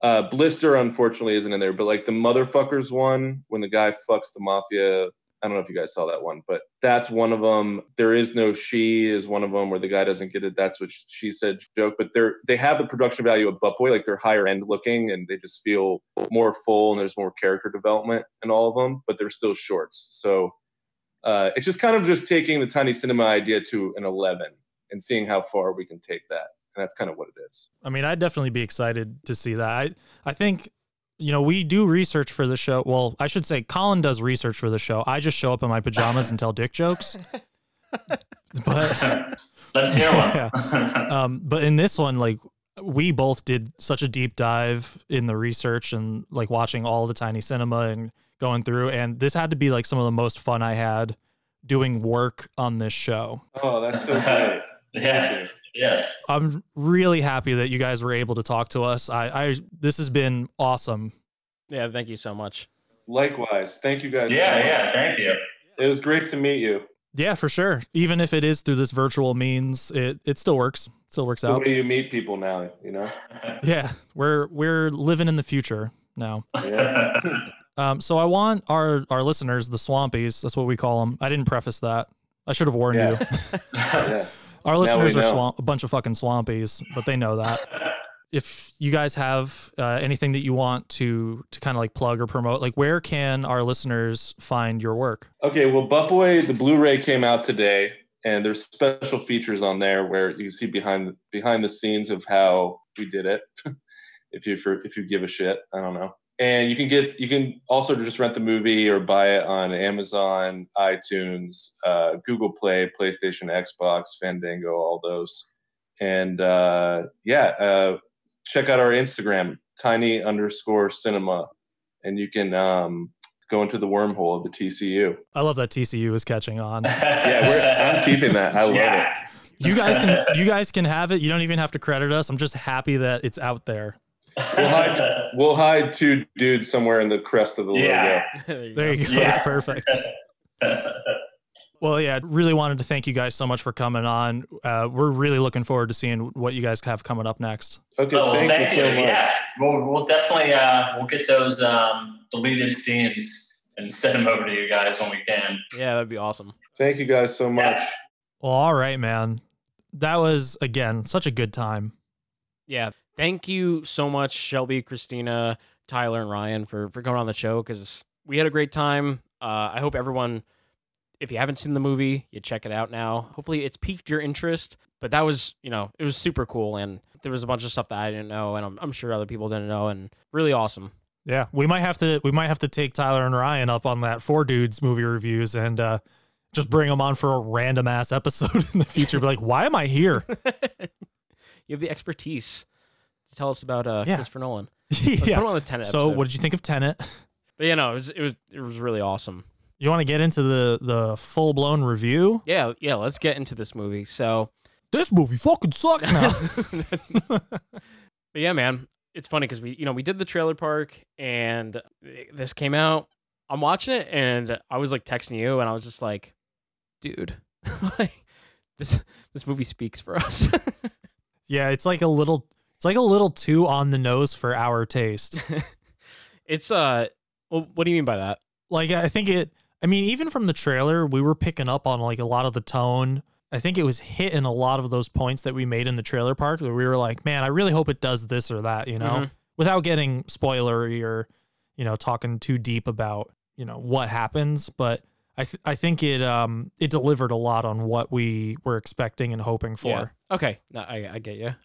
K: uh, Blister unfortunately isn't in there, but like the motherfuckers one, when the guy fucks the mafia. I don't know if you guys saw that one, but that's one of them. There is no she is one of them where the guy doesn't get it. That's what she said joke. But they're they have the production value of Butt Boy, like they're higher end looking and they just feel more full and there's more character development in all of them. But they're still shorts. So uh, it's just kind of just taking the tiny cinema idea to an 11 and seeing how far we can take that and that's kind of what it is
G: I mean, I'd definitely be excited to see that. I I think you know we do research for the show. Well, I should say Colin does research for the show. I just show up in my pajamas and tell dick jokes. But
J: Let's hear one.
G: Yeah. um, but in this one, like we both did such a deep dive in the research and like watching all the tiny cinema and going through, and this had to be like some of the most fun I had doing work on this show.
K: oh that's so great
J: yeah, yeah.
G: I'm really happy that you guys were able to talk to us. I, I this has been awesome.
H: Yeah, thank you so much.
K: likewise thank you guys
J: Yeah,
K: much.
J: yeah. Thank you.
K: it was great to meet you
G: Yeah, for sure. Even if it is through this virtual means, it it still works. Still works
K: the
G: out.
K: way you meet people now you know
G: Yeah, we're we're living in the future now.
K: yeah
G: Um, so I want our our listeners, the Swampies, that's what we call them. I didn't preface that. I should have warned
K: Yeah.
G: you.
K: yeah
G: Our listeners are swamp, a bunch of fucking Swampies, but they know that. If you guys have uh, anything that you want to to kind of like plug or promote, like where can our listeners find your work?
K: okay well butt boy the blu-ray came out today and there's special features on there where you can see behind behind the scenes of how we did it if you if you give a shit i don't know and you can get you can also just rent the movie or buy it on amazon itunes uh, google play playstation xbox fandango all those and uh, yeah uh, check out our instagram tiny underscore cinema and you can um, go into the wormhole of the tcu
G: I love that TCU is catching on.
K: yeah we're, i'm keeping that i love
J: Yeah.
K: it
G: You guys can you guys can have it. You don't even have to credit us. I'm just happy that it's out there.
K: We'll hide, we'll hide two dudes somewhere in the crest of the
J: Yeah.
K: logo.
G: There you go.
J: Yeah.
G: That's perfect. Well, yeah, really wanted to thank you guys so much for coming on. Uh, we're really looking forward to seeing what you guys have coming up next.
K: Okay,
J: Oh, well,
K: thank, you so much.
J: Yeah, we'll, we'll definitely uh, we'll get those um, deleted scenes and send them over to you guys when we can.
H: Yeah, that'd be awesome.
K: Thank you guys so much.
G: Well, all right, man. That was again such a good time.
H: Yeah. Thank you so much, Shelby, Kristina, Tyler, and Ryan for for coming on the show because we had a great time. Uh, I hope everyone, if you haven't seen the movie, you check it out now. Hopefully, it's piqued your interest. But that was, you know, it was super cool, and there was a bunch of stuff that I didn't know, and I'm, I'm sure other people didn't know, and really awesome.
G: Yeah, we might have to we might have to take Tyler and Ryan up on that four dudes movie reviews and uh, just bring them on for a random ass episode in the future. Be like, why am I here?
H: You have the expertise tell us about uh,
G: Yeah.
H: Christopher Nolan. Let's put
G: yeah.
H: him on the Tenet
G: So,
H: episode.
G: what did you think of Tenet?
H: But yeah, no, it was it was it was really awesome.
G: You want to get into the the full blown review?
H: Yeah, yeah. Let's get into this movie. So,
G: This movie fucking sucked now.
H: but yeah, man, it's funny because we, you know, we did the trailer park and this came out. I'm watching it and I was like texting you and I was just like, dude, like this this movie speaks for us.
G: yeah, it's like a little it's like a little too on the nose for our taste.
H: it's uh, well, what do you mean by that?
G: like I think it I mean even from the trailer we were picking up on like a lot of the tone. I think it was hitting a lot of those points that we made in the trailer park where we were like, man, I really hope it does this or that, you know,
H: Mhm.
G: without getting spoilery or you know talking too deep about, you know, what happens, but I th- I think it um it delivered a lot on what we were expecting and hoping for.
H: Yeah. Okay, I I get you.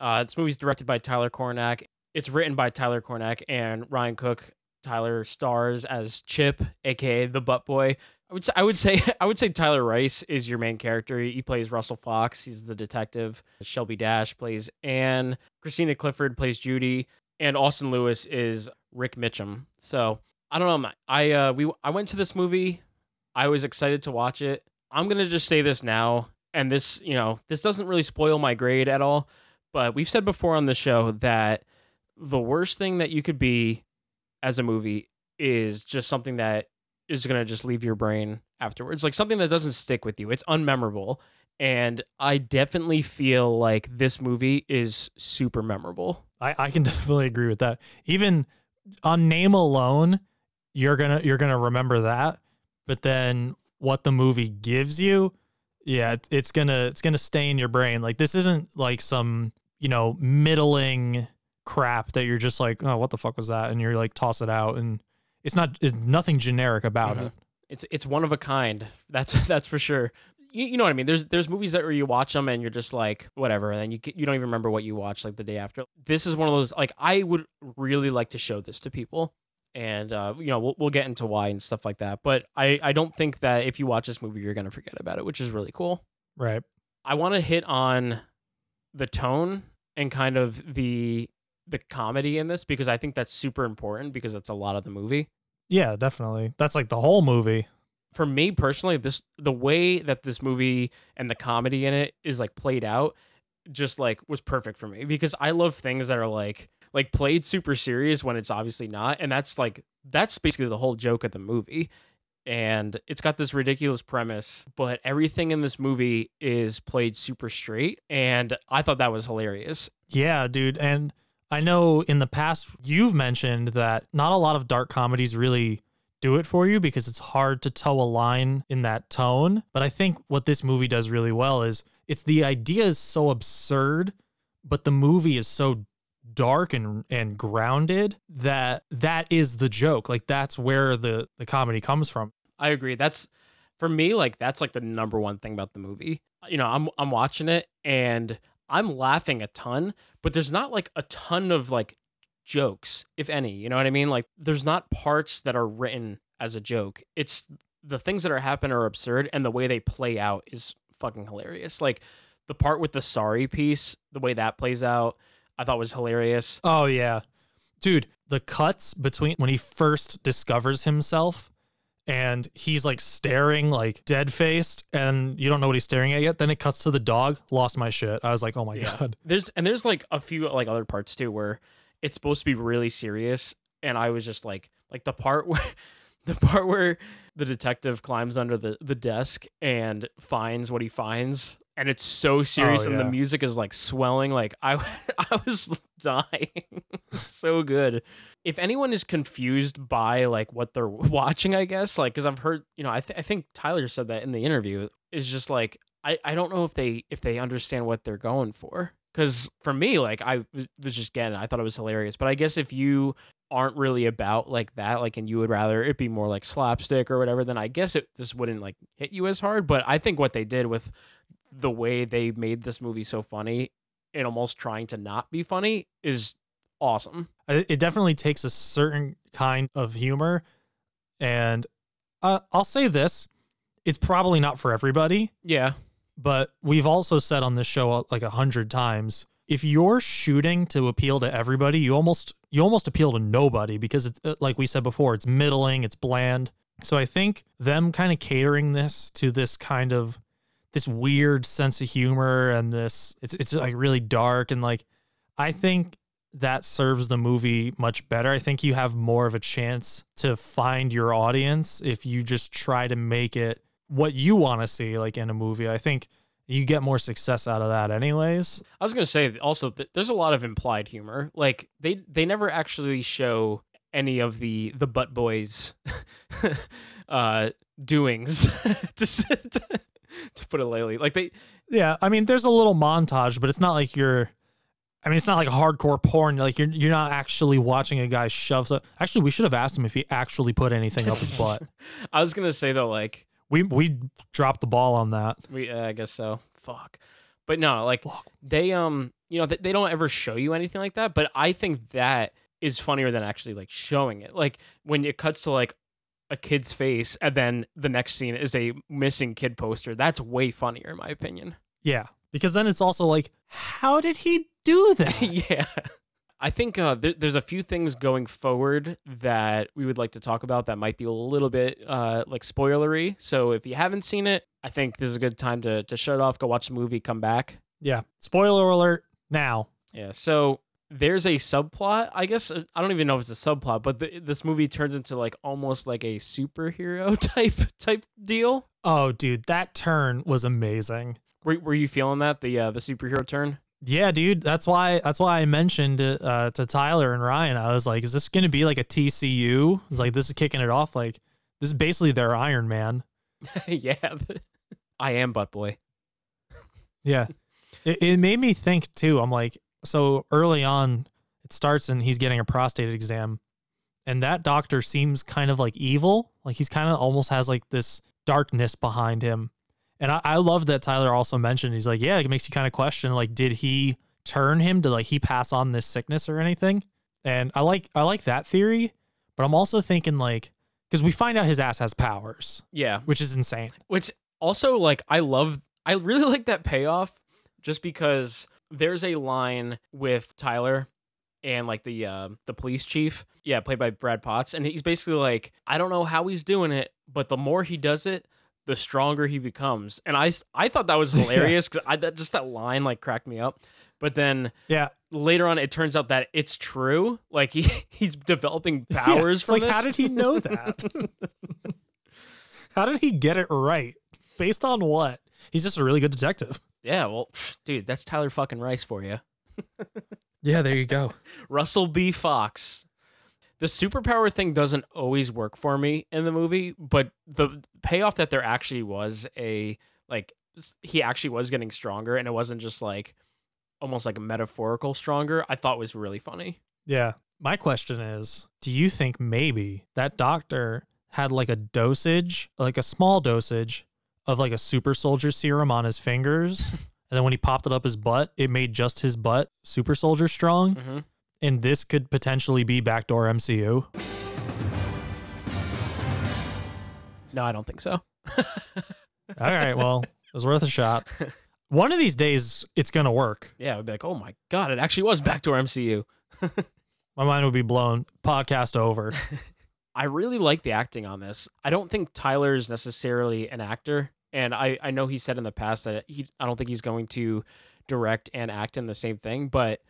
H: Uh, this movie's directed by Tyler Cornack. It's written by Tyler Cornack and Ryan Koch. Tyler stars as Chip, aka the Butt Boy. I would say, I would say I would say Tyler Rice is your main character. He plays Russell Fox. He's the detective. Shelby Dash plays Anne. Kristina Clifford plays Judy, and Austin Lewis is Rick Mitchum. So I don't know. I uh we I went to this movie. I was excited to watch it. I'm gonna just say this now, and this you know this doesn't really spoil my grade at all. But we've said before on the show that the worst thing that you could be as a movie is just something that is going to just leave your brain afterwards. Like something that doesn't stick with you. It's unmemorable. And I definitely feel like this movie is super memorable.
G: I, I can definitely agree with that. Even on name alone, you're gonna you're gonna remember that. But then what the movie gives you, yeah, it- it's gonna it's gonna stay in your brain. Like this isn't like some you know middling crap that you're just like, oh, what the fuck was that? And you're like toss it out, and it's not it's nothing generic about
H: Mhm.
G: it.
H: It's it's one of a kind. That's that's for sure. You, you know what I mean? There's there's movies that where you watch them and you're just like whatever, and then you you don't even remember what you watched like the day after. This is one of those like I would really like to show this to people, and uh, you know we'll we'll get into why and stuff like that. But I I don't think that if you watch this movie you're gonna forget about it, which is really cool.
G: Right.
H: I want to hit on the tone and kind of the the comedy in this because I think that's super important because that's a lot of the movie
G: Yeah, definitely. That's like the whole movie.
H: for me personally, this the way that this movie and the comedy in it is like played out, just like was perfect for me because I love things that are like like played super serious when it's obviously not, and that's like that's basically the whole joke of the movie. And it's got this ridiculous premise, but everything in this movie is played super straight, and I thought that was hilarious.
G: Yeah, dude. And I know in the past you've mentioned that not a lot of dark comedies really do it for you because it's hard to toe a line in that tone. But I think what this movie does really well is it's the idea is so absurd, but the movie is so dark and and grounded that that is the joke. Like that's where the the comedy comes from.
H: I agree. That's for me like that's like the number one thing about the movie. You know, I'm I'm watching it and I'm laughing a ton, but there's not like a ton of like jokes, if any. You know what I mean? Like there's not parts that are written as a joke. It's the things that are happening are absurd and the way they play out is fucking hilarious. Like the part with the sorry piece, the way that plays out, I thought was hilarious.
G: Oh yeah. Dude, the cuts between when he first discovers himself and he's like staring like dead faced and you don't know what he's staring at yet. Then it cuts to the dog. Lost my shit. I was like, oh my
H: Yeah.
G: god.
H: There's and there's like a few like other parts too where it's supposed to be really serious, and I was just like like the part where the part where the detective climbs under the the desk and finds what he finds. And it's so serious,
G: Oh,
H: and the music is like swelling. Like I, I was dying. so good. If anyone is confused by like what they're watching, I guess like because I've heard, you know, I, th- I think Tyler said that in the interview is just like I, I don't know if they if they understand what they're going for because for me like I was was just getting it. I thought it was hilarious but I guess if you aren't really about like that like and you would rather it be more like slapstick or whatever then I guess it this wouldn't like hit you as hard but I think what they did with the way they made this movie so funny and almost trying to not be funny is awesome
G: It definitely takes a certain kind of humor, and uh, I'll say this: it's probably not for everybody.
H: yeah
G: But we've also said on this show uh, like a hundred times, if you're shooting to appeal to everybody, you almost you almost appeal to nobody because it's uh, like we said before, it's middling, it's bland. So I think them kind of catering this to this kind of this weird sense of humor and this it's it's like really dark and like I think that serves the movie much better. I think you have more of a chance to find your audience if you just try to make it what you want to see like in a movie. I think you get more success out of that anyways.
H: I was gonna say also th- there's a lot of implied humor. Like they they never actually show any of the the butt boys uh doings to, to to put it lightly. Like they
G: Yeah, I mean there's a little montage, but it's not like you're I mean it's not like hardcore porn. Like you're you're not actually watching a guy shove stuff. Actually, we should have asked him if he actually put anything up his butt.
H: I was gonna say though, like
G: We we dropped the ball on that.
H: we uh, I guess so. Fuck. But no, like they um you know they, they don't ever show you anything like that. But I think that is funnier than actually like showing it. Like when it cuts to like a kid's face and then the next scene is a missing kid poster. That's way funnier in my opinion.
G: Yeah, because then it's also like, how did he do that?
H: yeah. I think uh, there, there's a few things going forward that we would like to talk about that might be a little bit uh, like spoilery. So if you haven't seen it, I think this is a good time to to shut off, go watch the movie, come back.
G: Yeah. Spoiler alert now.
H: Yeah. So there's a subplot. I guess uh, I don't even know if it's a subplot, but the, this movie turns into like almost like a superhero type type deal.
G: Oh, dude, that turn was amazing.
H: Were, were you feeling that the uh, the superhero turn?
G: Yeah, dude. That's why. That's why I mentioned it uh, to Tyler and Ryan. I was like, "Is this to be like a TCU?" It's like this is kicking it off. Like this is basically their Iron Man.
H: yeah. I am butt boy.
G: Yeah. it, it made me think too. I'm like, so early on, it starts and he's getting a prostate exam, and that doctor seems kind of like evil. Like he's kind of almost has like this darkness behind him. And I, I love that Tyler also mentioned he's like, yeah, it makes you kind of question like, did he turn him to like he pass on this sickness or anything? And I like I like that theory, but I'm also thinking like because we find out his ass has powers,
H: Yeah.
G: which is insane.
H: Which also like I love I really like that payoff just because there's a line with Tyler and like the uh, the police chief, yeah, played by Brad Potts, and he's basically like, I don't know how he's doing it, but the more he does it, the stronger he becomes. And I I thought that was hilarious because I that just that line like cracked me up. But then
G: Yeah.
H: later on, it turns out that it's true. Like he he's developing powers
G: it's
H: from
G: like
H: this.
G: how did he know that? how did he get it right? Based on what? He's just a really good detective.
H: Yeah, well, dude, that's Tyler fucking Rice for you.
G: Yeah, there you go.
H: Russell B. Fox. The superpower thing doesn't always work for me in the movie, but the payoff that there actually was a like he actually was getting stronger and it wasn't just like almost like a metaphorical stronger, I thought was really funny.
G: Yeah. My question is, do you think maybe that doctor had like a dosage, like a small dosage of like a super soldier serum on his fingers? and then when he popped it up his butt, it made just his butt super soldier strong.
H: Mhm.
G: And this could potentially be backdoor MCU.
H: No, I don't think so.
G: All right. Well, it was worth a shot. One of these days, it's going to work.
H: Yeah, I'd be like, oh my god, it actually was backdoor MCU.
G: My mind would be blown. Podcast over.
H: I really like the acting on this. I don't think Tyler is necessarily an actor, and I I know he said in the past that he I don't think he's going to direct and act in the same thing, but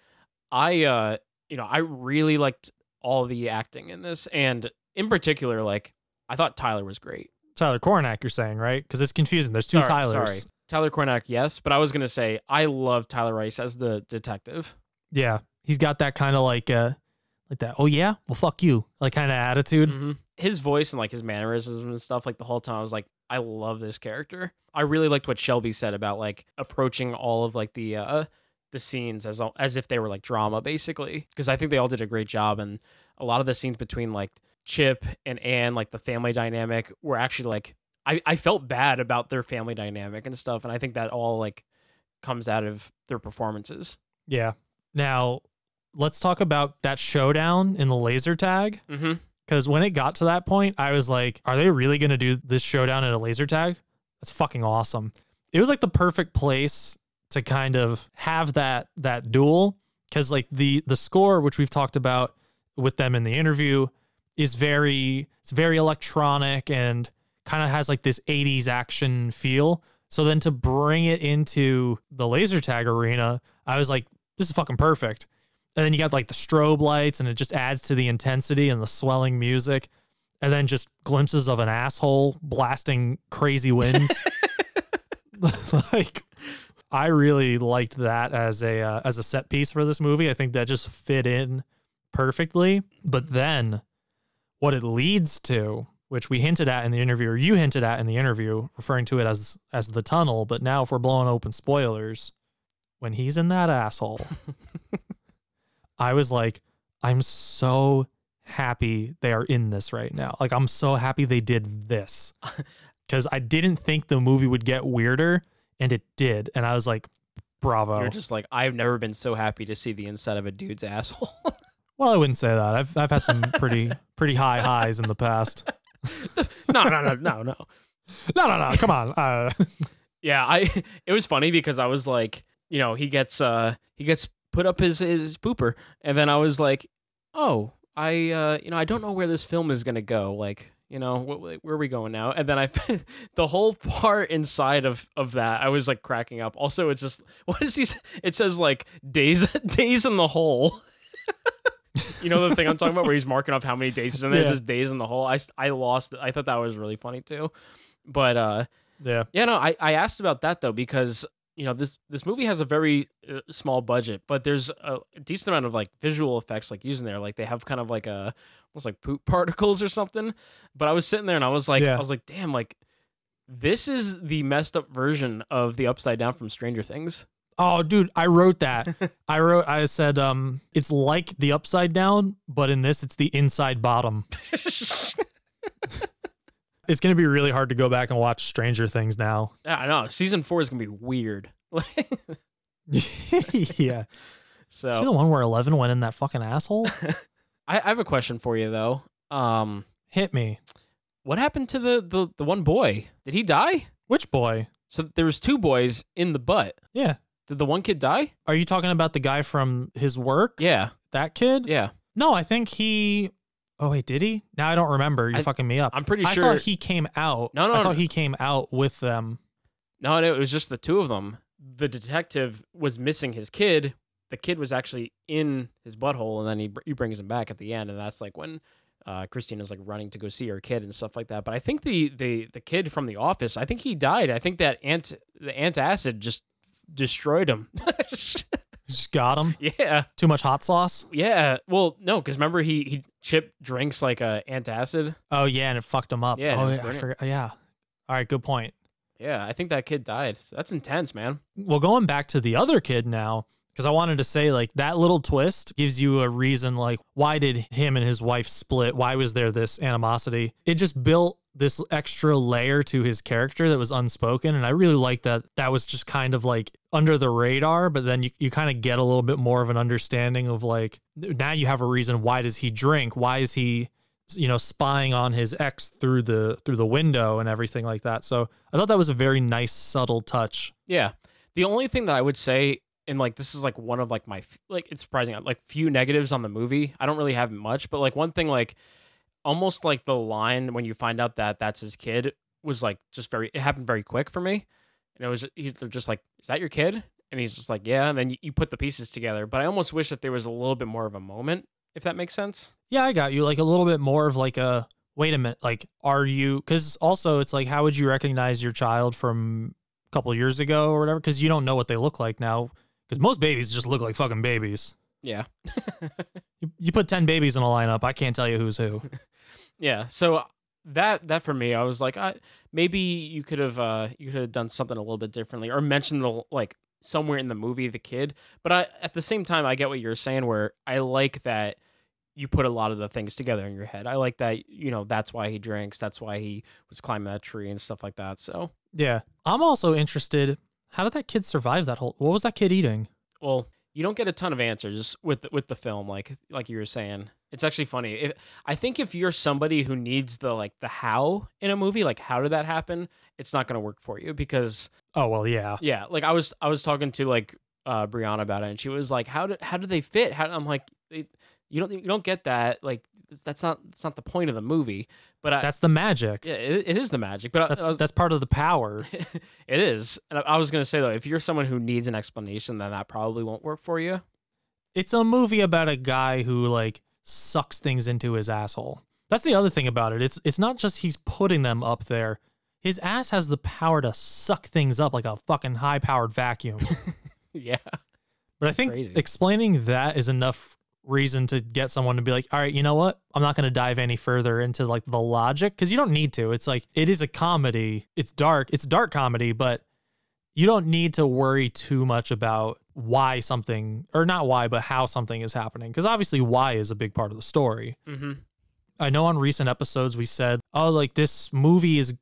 H: I uh you know I really liked all the acting in this, and in particular, like I thought Tyler was great.
G: Tyler Cornack, you're saying, right? Because it's confusing. There's two
H: Sorry-
G: Tylers.
H: Sorry, Tyler Cornack, yes, but I was gonna say I love Tyler Rice as the detective.
G: Yeah, he's got that kind of like uh like that. Oh yeah, well fuck you, like kind of attitude.
H: Mhm. His voice and like his mannerisms and stuff, like the whole time, I was like, I love this character. I really liked what Shelby said about like approaching all of like the uh the scenes as as if they were like drama, basically, because I think they all did a great job, and a lot of the scenes between like Chip and Anne, like the family dynamic, were actually like I I felt bad about their family dynamic and stuff, and I think that all like comes out of their performances.
G: Yeah. Now let's talk about that showdown in the laser tag.
H: Mm-hmm.
G: Because when it got to that point, I was like, are they really going to do this showdown in a laser tag? That's fucking awesome. It was like the perfect place to kind of have that that duel because like the the score which we've talked about with them in the interview is very it's very electronic and kind of has like this 80s action feel so then to bring it into the laser tag arena i was like this is fucking perfect and then you got like the strobe lights and it just adds to the intensity and the swelling music. And then just glimpses of an asshole blasting crazy winds. Like i really liked that as a uh, as a set piece for this movie. I think that just fit in perfectly. But then what it leads to which we hinted at in the interview or you hinted at in the interview referring to it as as the tunnel but now if we're blowing open spoilers when he's in that asshole I was like, I'm so happy they are in this right now. Like, I'm so happy they did this because I didn't think the movie would get weirder, and it did. And I was like, bravo.
H: You're just like I've never been so happy to see the inside of a dude's asshole.
G: well, I wouldn't say that. I've I've had some pretty pretty high highs in the past.
H: no, no, no, no, no.
G: No, no, no. Come on. Uh,
H: Yeah, I it was funny because I was like, you know, he gets uh he gets put up his his pooper and then I was like, "Oh, I uh you know, I don't know where this film is going to go. Like, you know, wh- where are we going now?" And then I the whole part inside of of that, I was like cracking up. Also, it's just what is he it says like days days in the hole. you know the thing I'm talking about where he's marking off how many days is in there,
G: Yeah.
H: just days in the hole. I, I lost. I thought that was really funny too. But uh
G: yeah.
H: yeah, no, I, I asked about that though because you know this this movie has a very uh, small budget, but there's a decent amount of like visual effects like using there. Like they have kind of like a almost like poop particles or something. But I was sitting there and I was like,
G: Yeah.
H: I was like, damn, like this is the messed up version of the Upside Down from Stranger Things.
G: Oh, dude, I wrote that. I wrote. I said, um, it's like the upside down, but in this, it's the inside bottom. it's gonna be really hard to go back and watch Stranger Things now.
H: Yeah, I know. Season four is gonna be weird.
G: yeah.
H: So
G: the one where Eleven went in that fucking asshole?
H: I, I have a question for you though. Um,
G: Hit me.
H: what happened to the the the one boy? Did he die?
G: Which boy?
H: So there was two boys in the butt.
G: Yeah.
H: Did the one kid die?
G: Are you talking about the guy from his work?
H: Yeah.
G: That kid?
H: Yeah.
G: No, I think he. Oh wait, did he? Now I don't remember. You're
H: I-
G: fucking me up.
H: I'm pretty sure.
G: I
H: sure-
G: thought he came out.
H: No, no,
G: I
H: no.
G: thought he came out with them.
H: No, no, it was just the two of them. The detective was missing his kid. The kid was actually in his butthole, and then he br- he brings him back at the end, and that's like when uh, Kristina's like running to go see her kid and stuff like that. But I think the the the kid from the office, I think he died. I think that ant the antacid just destroyed him.
G: Just got him.
H: yeah,
G: Too much hot sauce.
H: yeah. Well, no, because remember he he Chip drinks like a antacid.
G: Oh yeah, and it fucked him up.
H: Yeah,
G: Oh yeah, I forgot. Yeah. All right, good point.
H: Yeah, I think that kid died. So that's intense, man.
G: Well, going back to the other kid now, because I wanted to say like that little twist gives you a reason like why did him and his wife split? Why was there this animosity? It just built this extra layer to his character that was unspoken, and I really like that. That was just kind of like under the radar, but then you you kind of get a little bit more of an understanding of like now you have a reason why does he drink? Why is he you know spying on his ex through the through the window and everything like that. So I thought that was a very nice subtle touch.
H: Yeah. The only thing that I would say, and like this is like one of like my like it's surprising like few negatives on the movie. I don't really have much, but like one thing like almost like the line when you find out that that's his kid was like just very it happened very quick for me and it was he's just like is that your kid and he's just like yeah and then you, you put the pieces together but i almost wish that there was a little bit more of a moment if that makes sense
G: Yeah, I got you. Like a little bit more of like a wait a minute. Like, are you? Because also, it's like, how would you recognize your child from a couple years ago or whatever? Because you don't know what they look like now. Because most babies just look like fucking babies.
H: yeah
G: You, you put ten babies in a lineup, I can't tell you who's who.
H: yeah so that that for me i was like I, maybe you could have uh you could have done something a little bit differently or mentioned the like somewhere in the movie the kid but i at the same time i get what you're saying where i like that you put a lot of the things together in your head i like that you know that's why he drinks that's why he was climbing that tree and stuff like that so
G: Yeah, I'm also interested. How did that kid survive that whole? What was that kid eating?
H: well you don't get a ton of answers with the, with the film like like you were saying it's actually funny if, i think if you're somebody who needs the like the how in a movie like how did that happen it's not going to work for you because
G: Oh well, yeah.
H: yeah like i was i was talking to like uh brianna about it and she was like how did how do they fit how i'm like they, you don't you don't get that like that's not that's not the point of the movie but I,
G: That's the magic.
H: yeah, it, it is the magic but I-
G: That's
H: I was,
G: that's part of the power.
H: it is and I, I was gonna say though if you're someone who needs an explanation then that probably won't work for you
G: it's a movie about a guy who like sucks things into his asshole. That's the other thing about it. It's it's not just he's putting them up there. His ass has the power to suck things up like a fucking high powered vacuum.
H: yeah
G: But I think
H: Crazy.
G: explaining that is enough reason to get someone to be like, all right, you know what? I'm not going to dive any further into like the logic because you don't need to. It's like, it is a comedy. It's dark. It's dark comedy, but you don't need to worry too much about why something, or not why, but how something is happening. Because obviously, why is a big part of the story.
H: mm-hmm.
G: I know on recent episodes we said, oh, like this movie is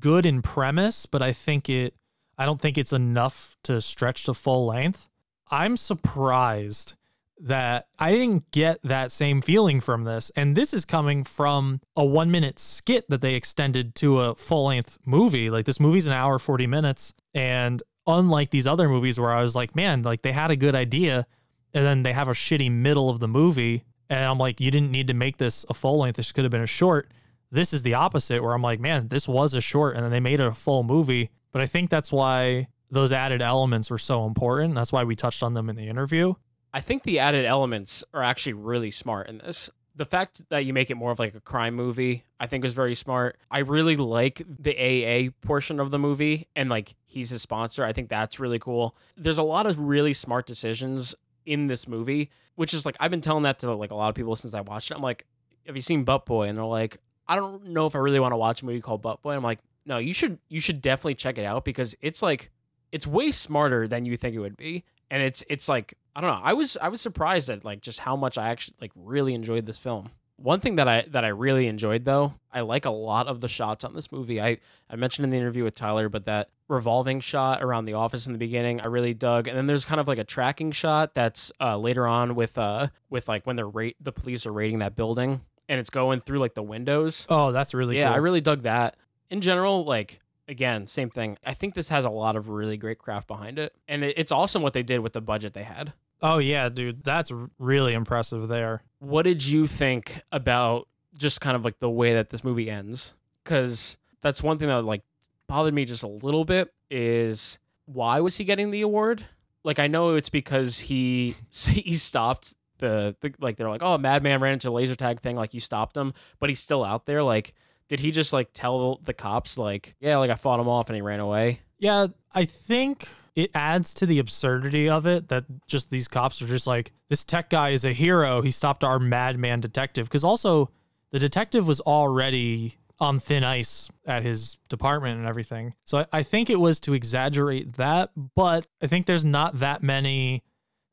G: good in premise, but I think it, I don't think it's enough to stretch to full length. I'm surprised that I didn't get that same feeling from this. And this is coming from a one minute skit that they extended to a full length movie. Like this movie's an hour, 40 minutes. And unlike these other movies where I was like, man, like they had a good idea and then they have a shitty middle of the movie. And I'm like, you didn't need to make this a full length. This could have been a short. This is the opposite where I'm like, man, this was a short and then they made it a full movie. But I think that's why those added elements were so important. That's why we touched on them in the interview.
H: I think the added elements are actually really smart in this. The fact that you make it more of like a crime movie, I think is very smart. I really like the AA portion of the movie and like he's his sponsor. I think that's really cool. There's a lot of really smart decisions in this movie, which is like I've been telling that to like a lot of people since I watched it. I'm like, have you seen Butt Boy? And they're like, I don't know if I really want to watch a movie called Butt Boy. I'm like, no, you should you should definitely check it out because it's like it's way smarter than you think it would be. And it's it's like I don't know. I was I was surprised at like just how much I actually like really enjoyed this film. One thing that I that I really enjoyed though, I like a lot of the shots on this movie. I I mentioned in the interview with Tyler, but that revolving shot around the office in the beginning, I really dug. And then there's kind of like a tracking shot that's uh, later on with uh with like when they're rate the police are raiding that building and it's going through like the windows.
G: Oh, that's really
H: yeah,
G: cool.
H: I really dug that. In general, like again, same thing. I think this has a lot of really great craft behind it, and it, it's awesome what they did with the budget they had.
G: Oh yeah, dude, that's really impressive there.
H: What did you think about just kind of like the way that this movie ends? Because that's one thing that like bothered me just a little bit is why was he getting the award? Like I know it's because he he stopped the, the like they're like oh madman ran into a laser tag thing like you stopped him but he's still out there like did he just like tell the cops like yeah like I fought him off and he ran away
G: Yeah, I think it adds to the absurdity of it that just these cops are just like, this tech guy is a hero. He stopped our madman detective. Because also, the detective was already on thin ice at his department and everything. So I, I think it was to exaggerate that, but I think there's not that many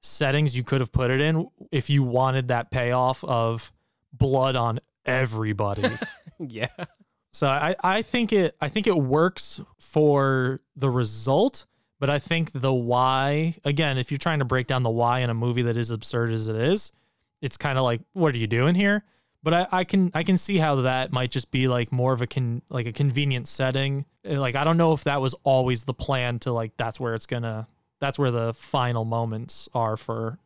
G: settings you could have put it in if you wanted that payoff of blood on everybody.
H: yeah
G: So I, I think it I think it works for the result, but I think the why again, if you're trying to break down the why in a movie that is absurd as it is, it's kind of like, what are you doing here? But I, I can I can see how that might just be like more of a con like a convenient setting. Like I don't know if that was always the plan to like that's where it's gonna that's where the final moments are for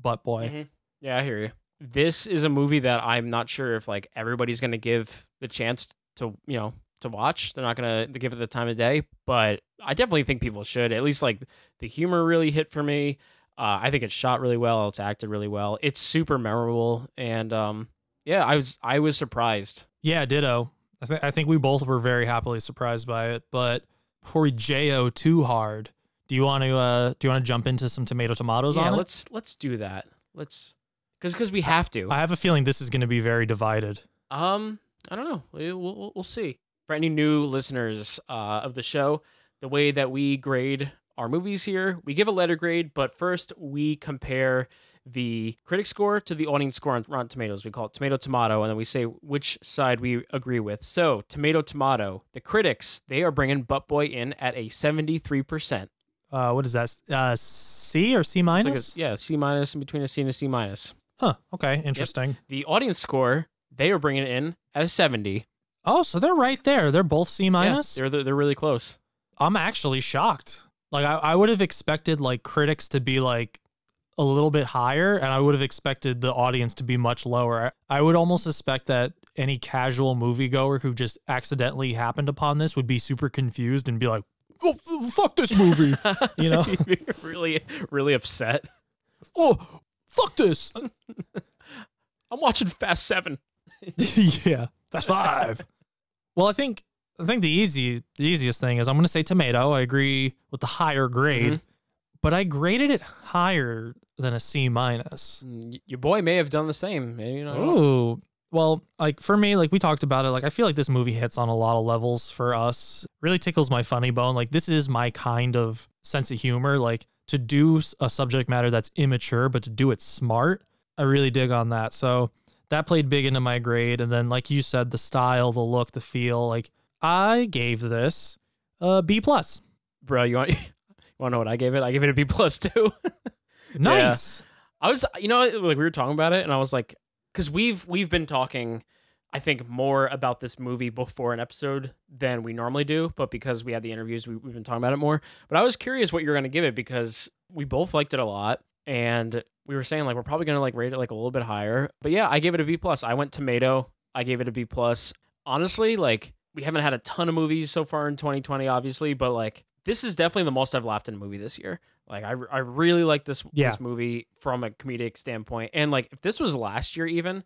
G: Butt Boy.
H: Mhm. Yeah, I hear you. this is a movie that I'm not sure if like everybody's to give the chance to, you know, to watch. They're not going to give it the time of day, but I definitely think people should. At least like the humor really hit for me. Uh, I think it's shot really well. It's acted really well. It's super memorable, and um, yeah, I was I was surprised.
G: Yeah, ditto. I think I think we both were very happily surprised by it. But before we jo too hard, do you want to uh do you want to jump into some tomato tomatoes
H: yeah,
G: on it?
H: let's let's do that. Let's because because we have to.
G: I have a feeling this is going to be very divided.
H: Um, I don't know. We- We'll, we'll, we'll see. For any new listeners uh, of the show, the way that we grade our movies here, we give a letter grade, but first we compare the critic score to the audience score on Rotten Tomatoes. We call it tomato tomato, and then we say which side we agree with. So, tomato tomato, the critics they are bringing Butt Boy in at a seventy three percent.
G: Uh, what is that? Uh, C or C minus?
H: like a, yeah, C minus in between a C and a C minus.
G: Huh. Okay. Interesting.
H: The audience score they are bringing in at a seventy.
G: Oh, so they're right there. They're both C minus.
H: Yeah, they're they're really close.
G: I'm actually shocked. Like I, I would have expected like critics to be like a little bit higher, and I would have expected the audience to be much lower. I would almost suspect that any casual moviegoer who just accidentally happened upon this would be super confused and be like, "Oh, fuck this movie," you know?
H: Really really upset.
G: oh, fuck this.
H: I'm watching Fast Seven.
G: yeah, that's five. Well, I think I think the easy the easiest thing is I'm going to say tomato. I agree with the higher grade,
H: Mhm.
G: but I graded it higher than a C minus.
H: Y- Your boy may have done the same. Maybe, you know.
G: Ooh. Well, like for me, like we talked about it, like I feel like this movie hits on a lot of levels for us. Really tickles my funny bone. Like this is my kind of sense of humor. Like to do a subject matter that's immature, but to do it smart, I really dig on that. So that played big into my grade. And then, like you said, the style, the look, the feel. Like I gave this a B plus.
H: Bro, you want you want to know what I gave it? I gave it a B plus too.
G: Nice.
H: I was, you know, like we were talking about it, and I was like, because we've we've been talking, I think more about this movie before an episode than we normally do, but because we had the interviews, we, we've been talking about it more. But I was curious what you're gonna give it because we both liked it a lot, and we were saying like we're probably gonna like rate it like a little bit higher. But yeah, I gave it a B plus. I went tomato. I gave it a B plus. Honestly, like we haven't had a ton of movies so far in 2020, obviously, but like this is definitely the most I've laughed in a movie this year. Like I, I really like this
G: Yeah.
H: this movie from a comedic standpoint, and like if this was last year even,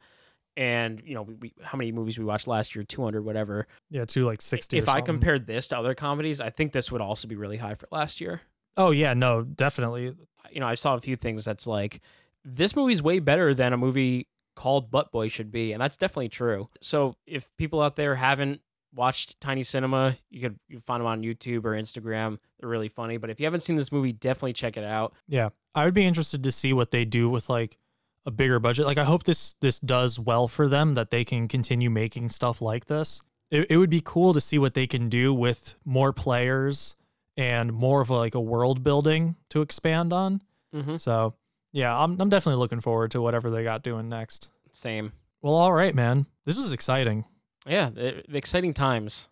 H: and you know we, we how many movies we watched last year, 200 whatever.
G: Yeah, to like 60. or
H: If I compared this to other comedies, I think this would also be really high for last year.
G: Oh, yeah, no, definitely.
H: You know, I saw a few things that's like this movie's way better than a movie called Butt Boy should be, and that's definitely true. So if people out there haven't watched Tiny Cinema, you could you find them on YouTube or Instagram. They're really funny. But if you haven't seen this movie, definitely check it out.
G: Yeah. I would be interested to see what they do with like a bigger budget. Like I hope this this does well for them that they can continue making stuff like this. It, it would be cool to see what they can do with more players and more of a, like a world building to expand on.
H: Mm-hmm.
G: So, yeah, I'm I'm definitely looking forward to whatever they got doing next.
H: Same.
G: Well, all right, man. This is exciting.
H: Yeah, the, the exciting times.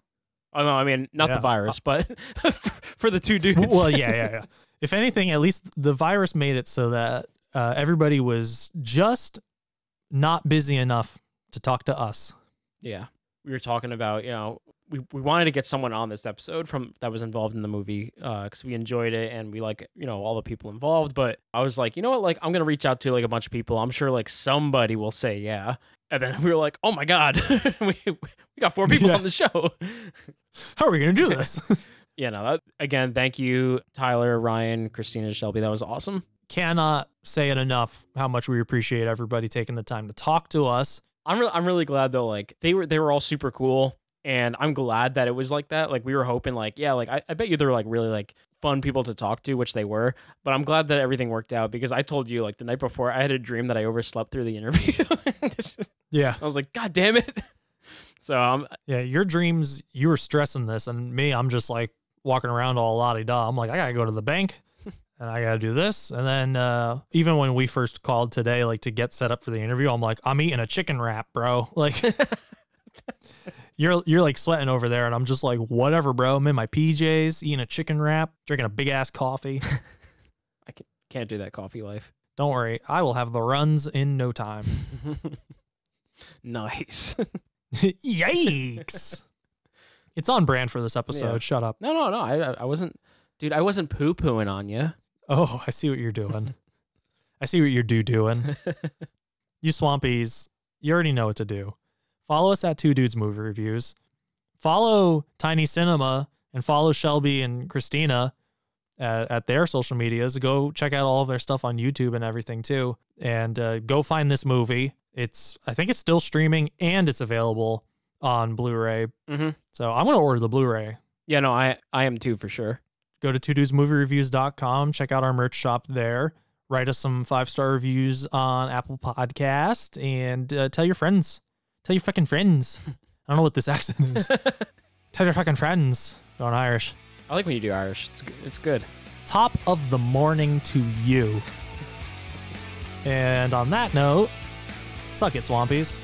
H: Oh no, I mean not
G: Yeah.
H: the virus, but for the two dudes.
G: well, yeah, yeah, yeah. If anything, at least the virus made it so that uh, everybody was just not busy enough to talk to us.
H: yeah. We were talking about, you know, we, we wanted to get someone on this episode from that was involved in the movie uh, because we enjoyed it and we like, you know, all the people involved. But I was like, you know what, like I'm gonna reach out to like a bunch of people. I'm sure like somebody will say yeah. And then we were like, oh my god, we we got four people
G: Yeah.
H: on the show.
G: How are we gonna do this?
H: yeah, no. That, again, thank you, Tyler, Ryan, Kristina, Shelby. That was awesome.
G: Cannot say it enough how much we appreciate everybody taking the time to talk to us.
H: I'm really, I'm really glad though. Like they were, they were all super cool, and I'm glad that it was like that. Like we were hoping, like yeah, like I, I bet you they're like really like fun people to talk to, which they were. But I'm glad that everything worked out because I told you like the night before I had a dream that I overslept through the interview.
G: Yeah.
H: I was like, God damn it. So um,
G: Yeah, your dreams, you were stressing this, and me, I'm just like walking around all la di da. I'm like, I gotta go to the bank and I gotta do this. And then uh, even when we first called today, like to get set up for the interview, I'm like, I'm eating a chicken wrap, bro. Like you're you're like sweating over there, and I'm just like, whatever, bro. I'm in my PJs, eating a chicken wrap, drinking a big ass coffee.
H: I can't do that coffee life.
G: Don't worry, I will have the runs in no time.
H: nice.
G: Yikes! it's on brand for this episode.
H: Yeah.
G: Shut up.
H: No, no, no. I, I wasn't, dude. I wasn't poo pooing on you.
G: Oh, I see what you're doing. I see what you're do doing. you swampies, you already know what to do. Follow us at Two Dudes Movie Reviews. Follow Tiny Cinema and follow Shelby and Kristina at, at their social medias. Go check out all of their stuff on YouTube and everything too. And uh, go find this movie. It's I think it's still streaming and it's available on Blu-ray.
H: Mm-hmm.
G: So I'm gonna order the Blu-ray.
H: Yeah, no, I I am too for sure.
G: Go to two dudesmoviereviews.com, check out our merch shop there. Write us some five star reviews on Apple Podcast and uh, tell your friends. Tell your fucking friends. I don't know what this accent is. tell your fucking friends. Going Irish.
H: I like when you do Irish. It's g- it's good.
G: Top of the morning to you. And on that note, suck it, Swampies.